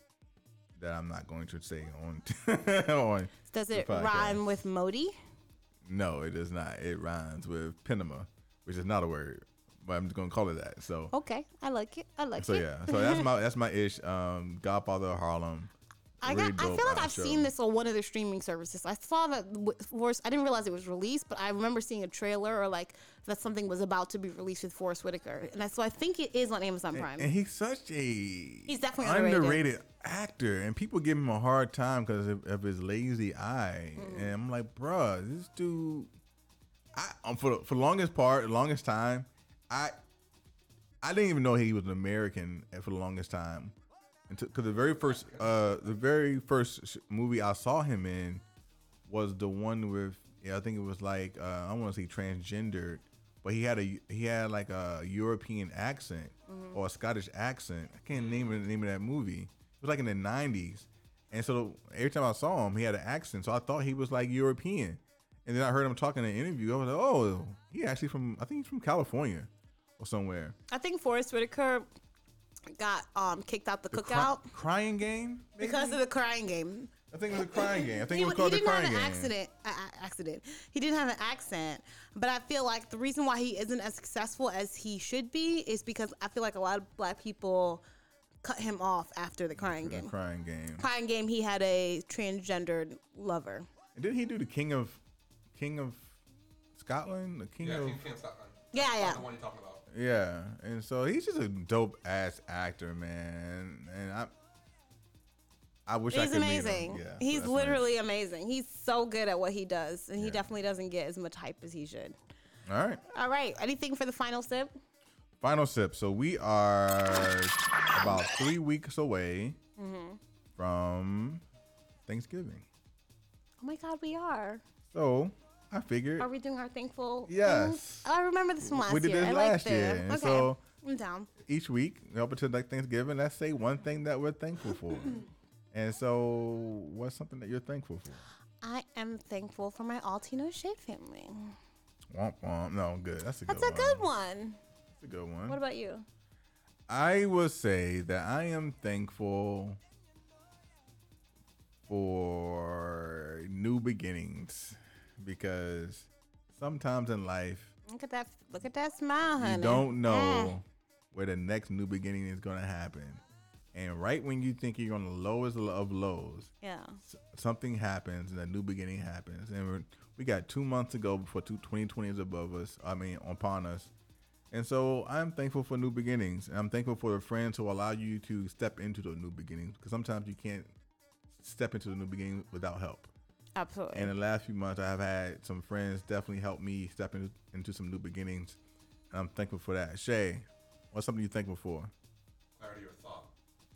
that I'm not going to say on [LAUGHS] on. Does it rhyme with Modi? No, it does not. It rhymes with Pinema, which is not a word, but I'm just gonna call it that. So. Okay, I like it. I like So it. So yeah, so that's my that's my ish. Um, Godfather of Harlem. I got. I feel like I've show. seen this on one of the streaming services. I saw that Forest. I didn't realize it was released, but I remember seeing a trailer or like that something was about to be released with Forest Whitaker, and I, so I think it is on Amazon Prime. And he's such a He's definitely underrated. actor, and people give him a hard time because of, of his lazy eye. Mm-hmm. And I'm like, bruh, this dude. I um, for for the longest part, the longest time, I I didn't even know he was an American for the longest time, because the very first uh the very first sh- movie I saw him in was the one with yeah I think it was like uh, I want to say transgendered, but he had a he had like a European accent or a Scottish accent. I can't name the name of that movie. It was like in the '90s, and so every time I saw him, he had an accent. So I thought he was like European, and then I heard him talking in an interview. I was like, oh, he actually from I think he's from California or somewhere. I think Forest Whitaker got um kicked out the, The cry- cookout crying game maybe? because of the crying game. I think it was a crying game. I think He, it was called the crying game. He didn't have an game. accident. Uh, accident. He didn't have an accent, but I feel like the reason why he isn't as successful as he should be is because I feel like a lot of black people cut him off after the crying The game. crying game. Crying game. He had a transgendered lover. And did he do the King of King of Scotland? The King Yeah, of King, King of Scotland. Yeah, That's yeah. The one you're talking about. Yeah. And so he's just a dope ass actor, man. And I I wish I He's could meet him. He's amazing. Yeah, He's literally amazing. He's so good at what he does, and he Yeah. definitely doesn't get as much hype as he should. All right. All right. Anything for the final sip? Final sip. So we are about three weeks away Mm-hmm. from Thanksgiving. Oh my God, we are. So I figured Are we doing our thankful? Yes. Oh, I remember this from last year. we did year. this like last year. Okay. so I'm down. each week, up until like Thanksgiving, let's say one thing that we're thankful for. [LAUGHS] and so, what's something that you're thankful for? I am thankful for my All Tea No Shade family. Womp womp. No, good. That's a good That's a one. good one. That's a good one. What about you? I would say that I am thankful for new beginnings because sometimes in life Look at that! Look at that smile, honey. you don't know Mm. where the next new beginning is going to happen. And right when you think you're on the lowest of lows, Yeah. something happens and a new beginning happens. And we're, we got two months to go before two, 2020 is above us. I mean, upon us. And so I'm thankful for new beginnings. And I'm thankful for the friends who allow you to step into the new beginnings because sometimes you can't step into the new beginning without help. Absolutely. And in the last few months, I have had some friends definitely help me step into, into some new beginnings. And I'm thankful for that. Shay, what's something you're thankful for? Clarity of thought.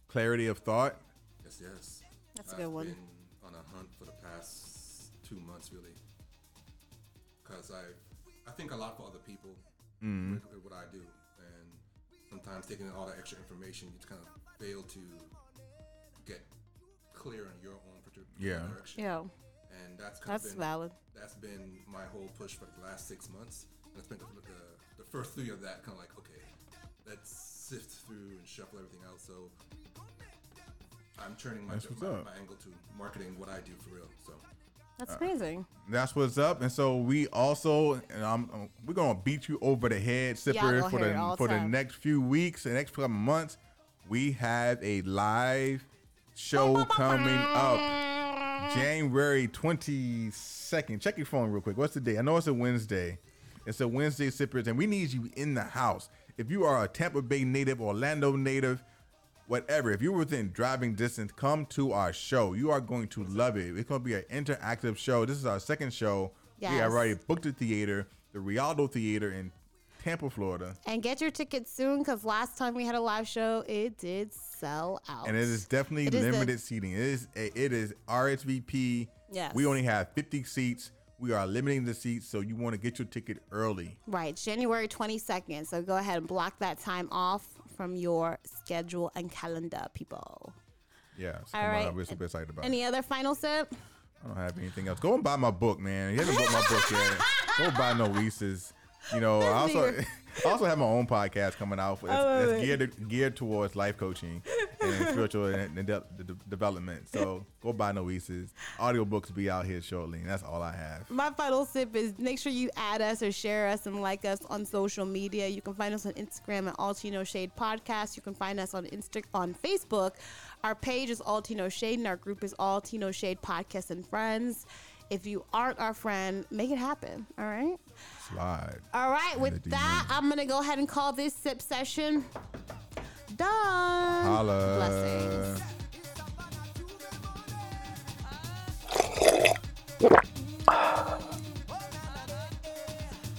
Clarity of thought. Yes, yes. That's a I've good one. been on a hunt for the past two months, really, because I, I think a lot for other people mm-hmm. with, with what I do, and sometimes taking in all that extra information, you just kind of fail to get clear on your own particular Yeah. direction. yeah. And that's kind That's of been, valid. That's been my whole push for the last six months, and it's been the, the, the first three of that kind of like okay, let's sift through and shuffle everything out. So I'm turning my, my, my angle to marketing what I do for real. So That's Uh, amazing. That's what's up. And so we also, and I'm, um, we're gonna beat you over the head, Y'all Sipper, gonna for the all the for the next few weeks, the next couple months. We have a live show coming up, January twenty second. Check your phone real quick. What's the date? I know it's a Wednesday. It's a Wednesday, Sippers, and we need you in the house. If you are a Tampa Bay native, Orlando native, whatever. If you're within driving distance, come to our show. You are going to love it. It's going to be an interactive show. This is our second show. We Yes. have already booked the theater, the Rialto Theater in Tampa, Florida. And get your tickets soon because last time we had a live show, it did sell out. And it is definitely It is the- limited seating. It is it is RSVP. Yes. We only have 50 seats. We are limiting the seats, so you want to get your ticket early. Right, January 22nd. So go ahead and block that time off from your schedule and calendar, people. Yeah, so All right. we're super excited about it. Any other final sip? I don't have anything else. Go and buy my book, man. You haven't bought my book yet. [LAUGHS] Go buy Noesis. You know, I also. [LAUGHS] I also have my own podcast coming out. It's, love it's it. geared geared towards life coaching and [LAUGHS] spiritual and, and de- de- development. So go buy Noesis. Audiobooks be out here shortly. And that's all I have. My final sip is make sure you add us or share us and like us on social media. You can find us on Instagram at All Tea No Shade Podcast. You can find us on Insta on Facebook. Our page is All Tea No Shade and our group is All Tea No Shade Podcast and Friends. If you aren't our friend, make it happen. All right. Slide. All right. With that, I'm gonna go ahead and call this sip session done. Holla. Blessings. Ah.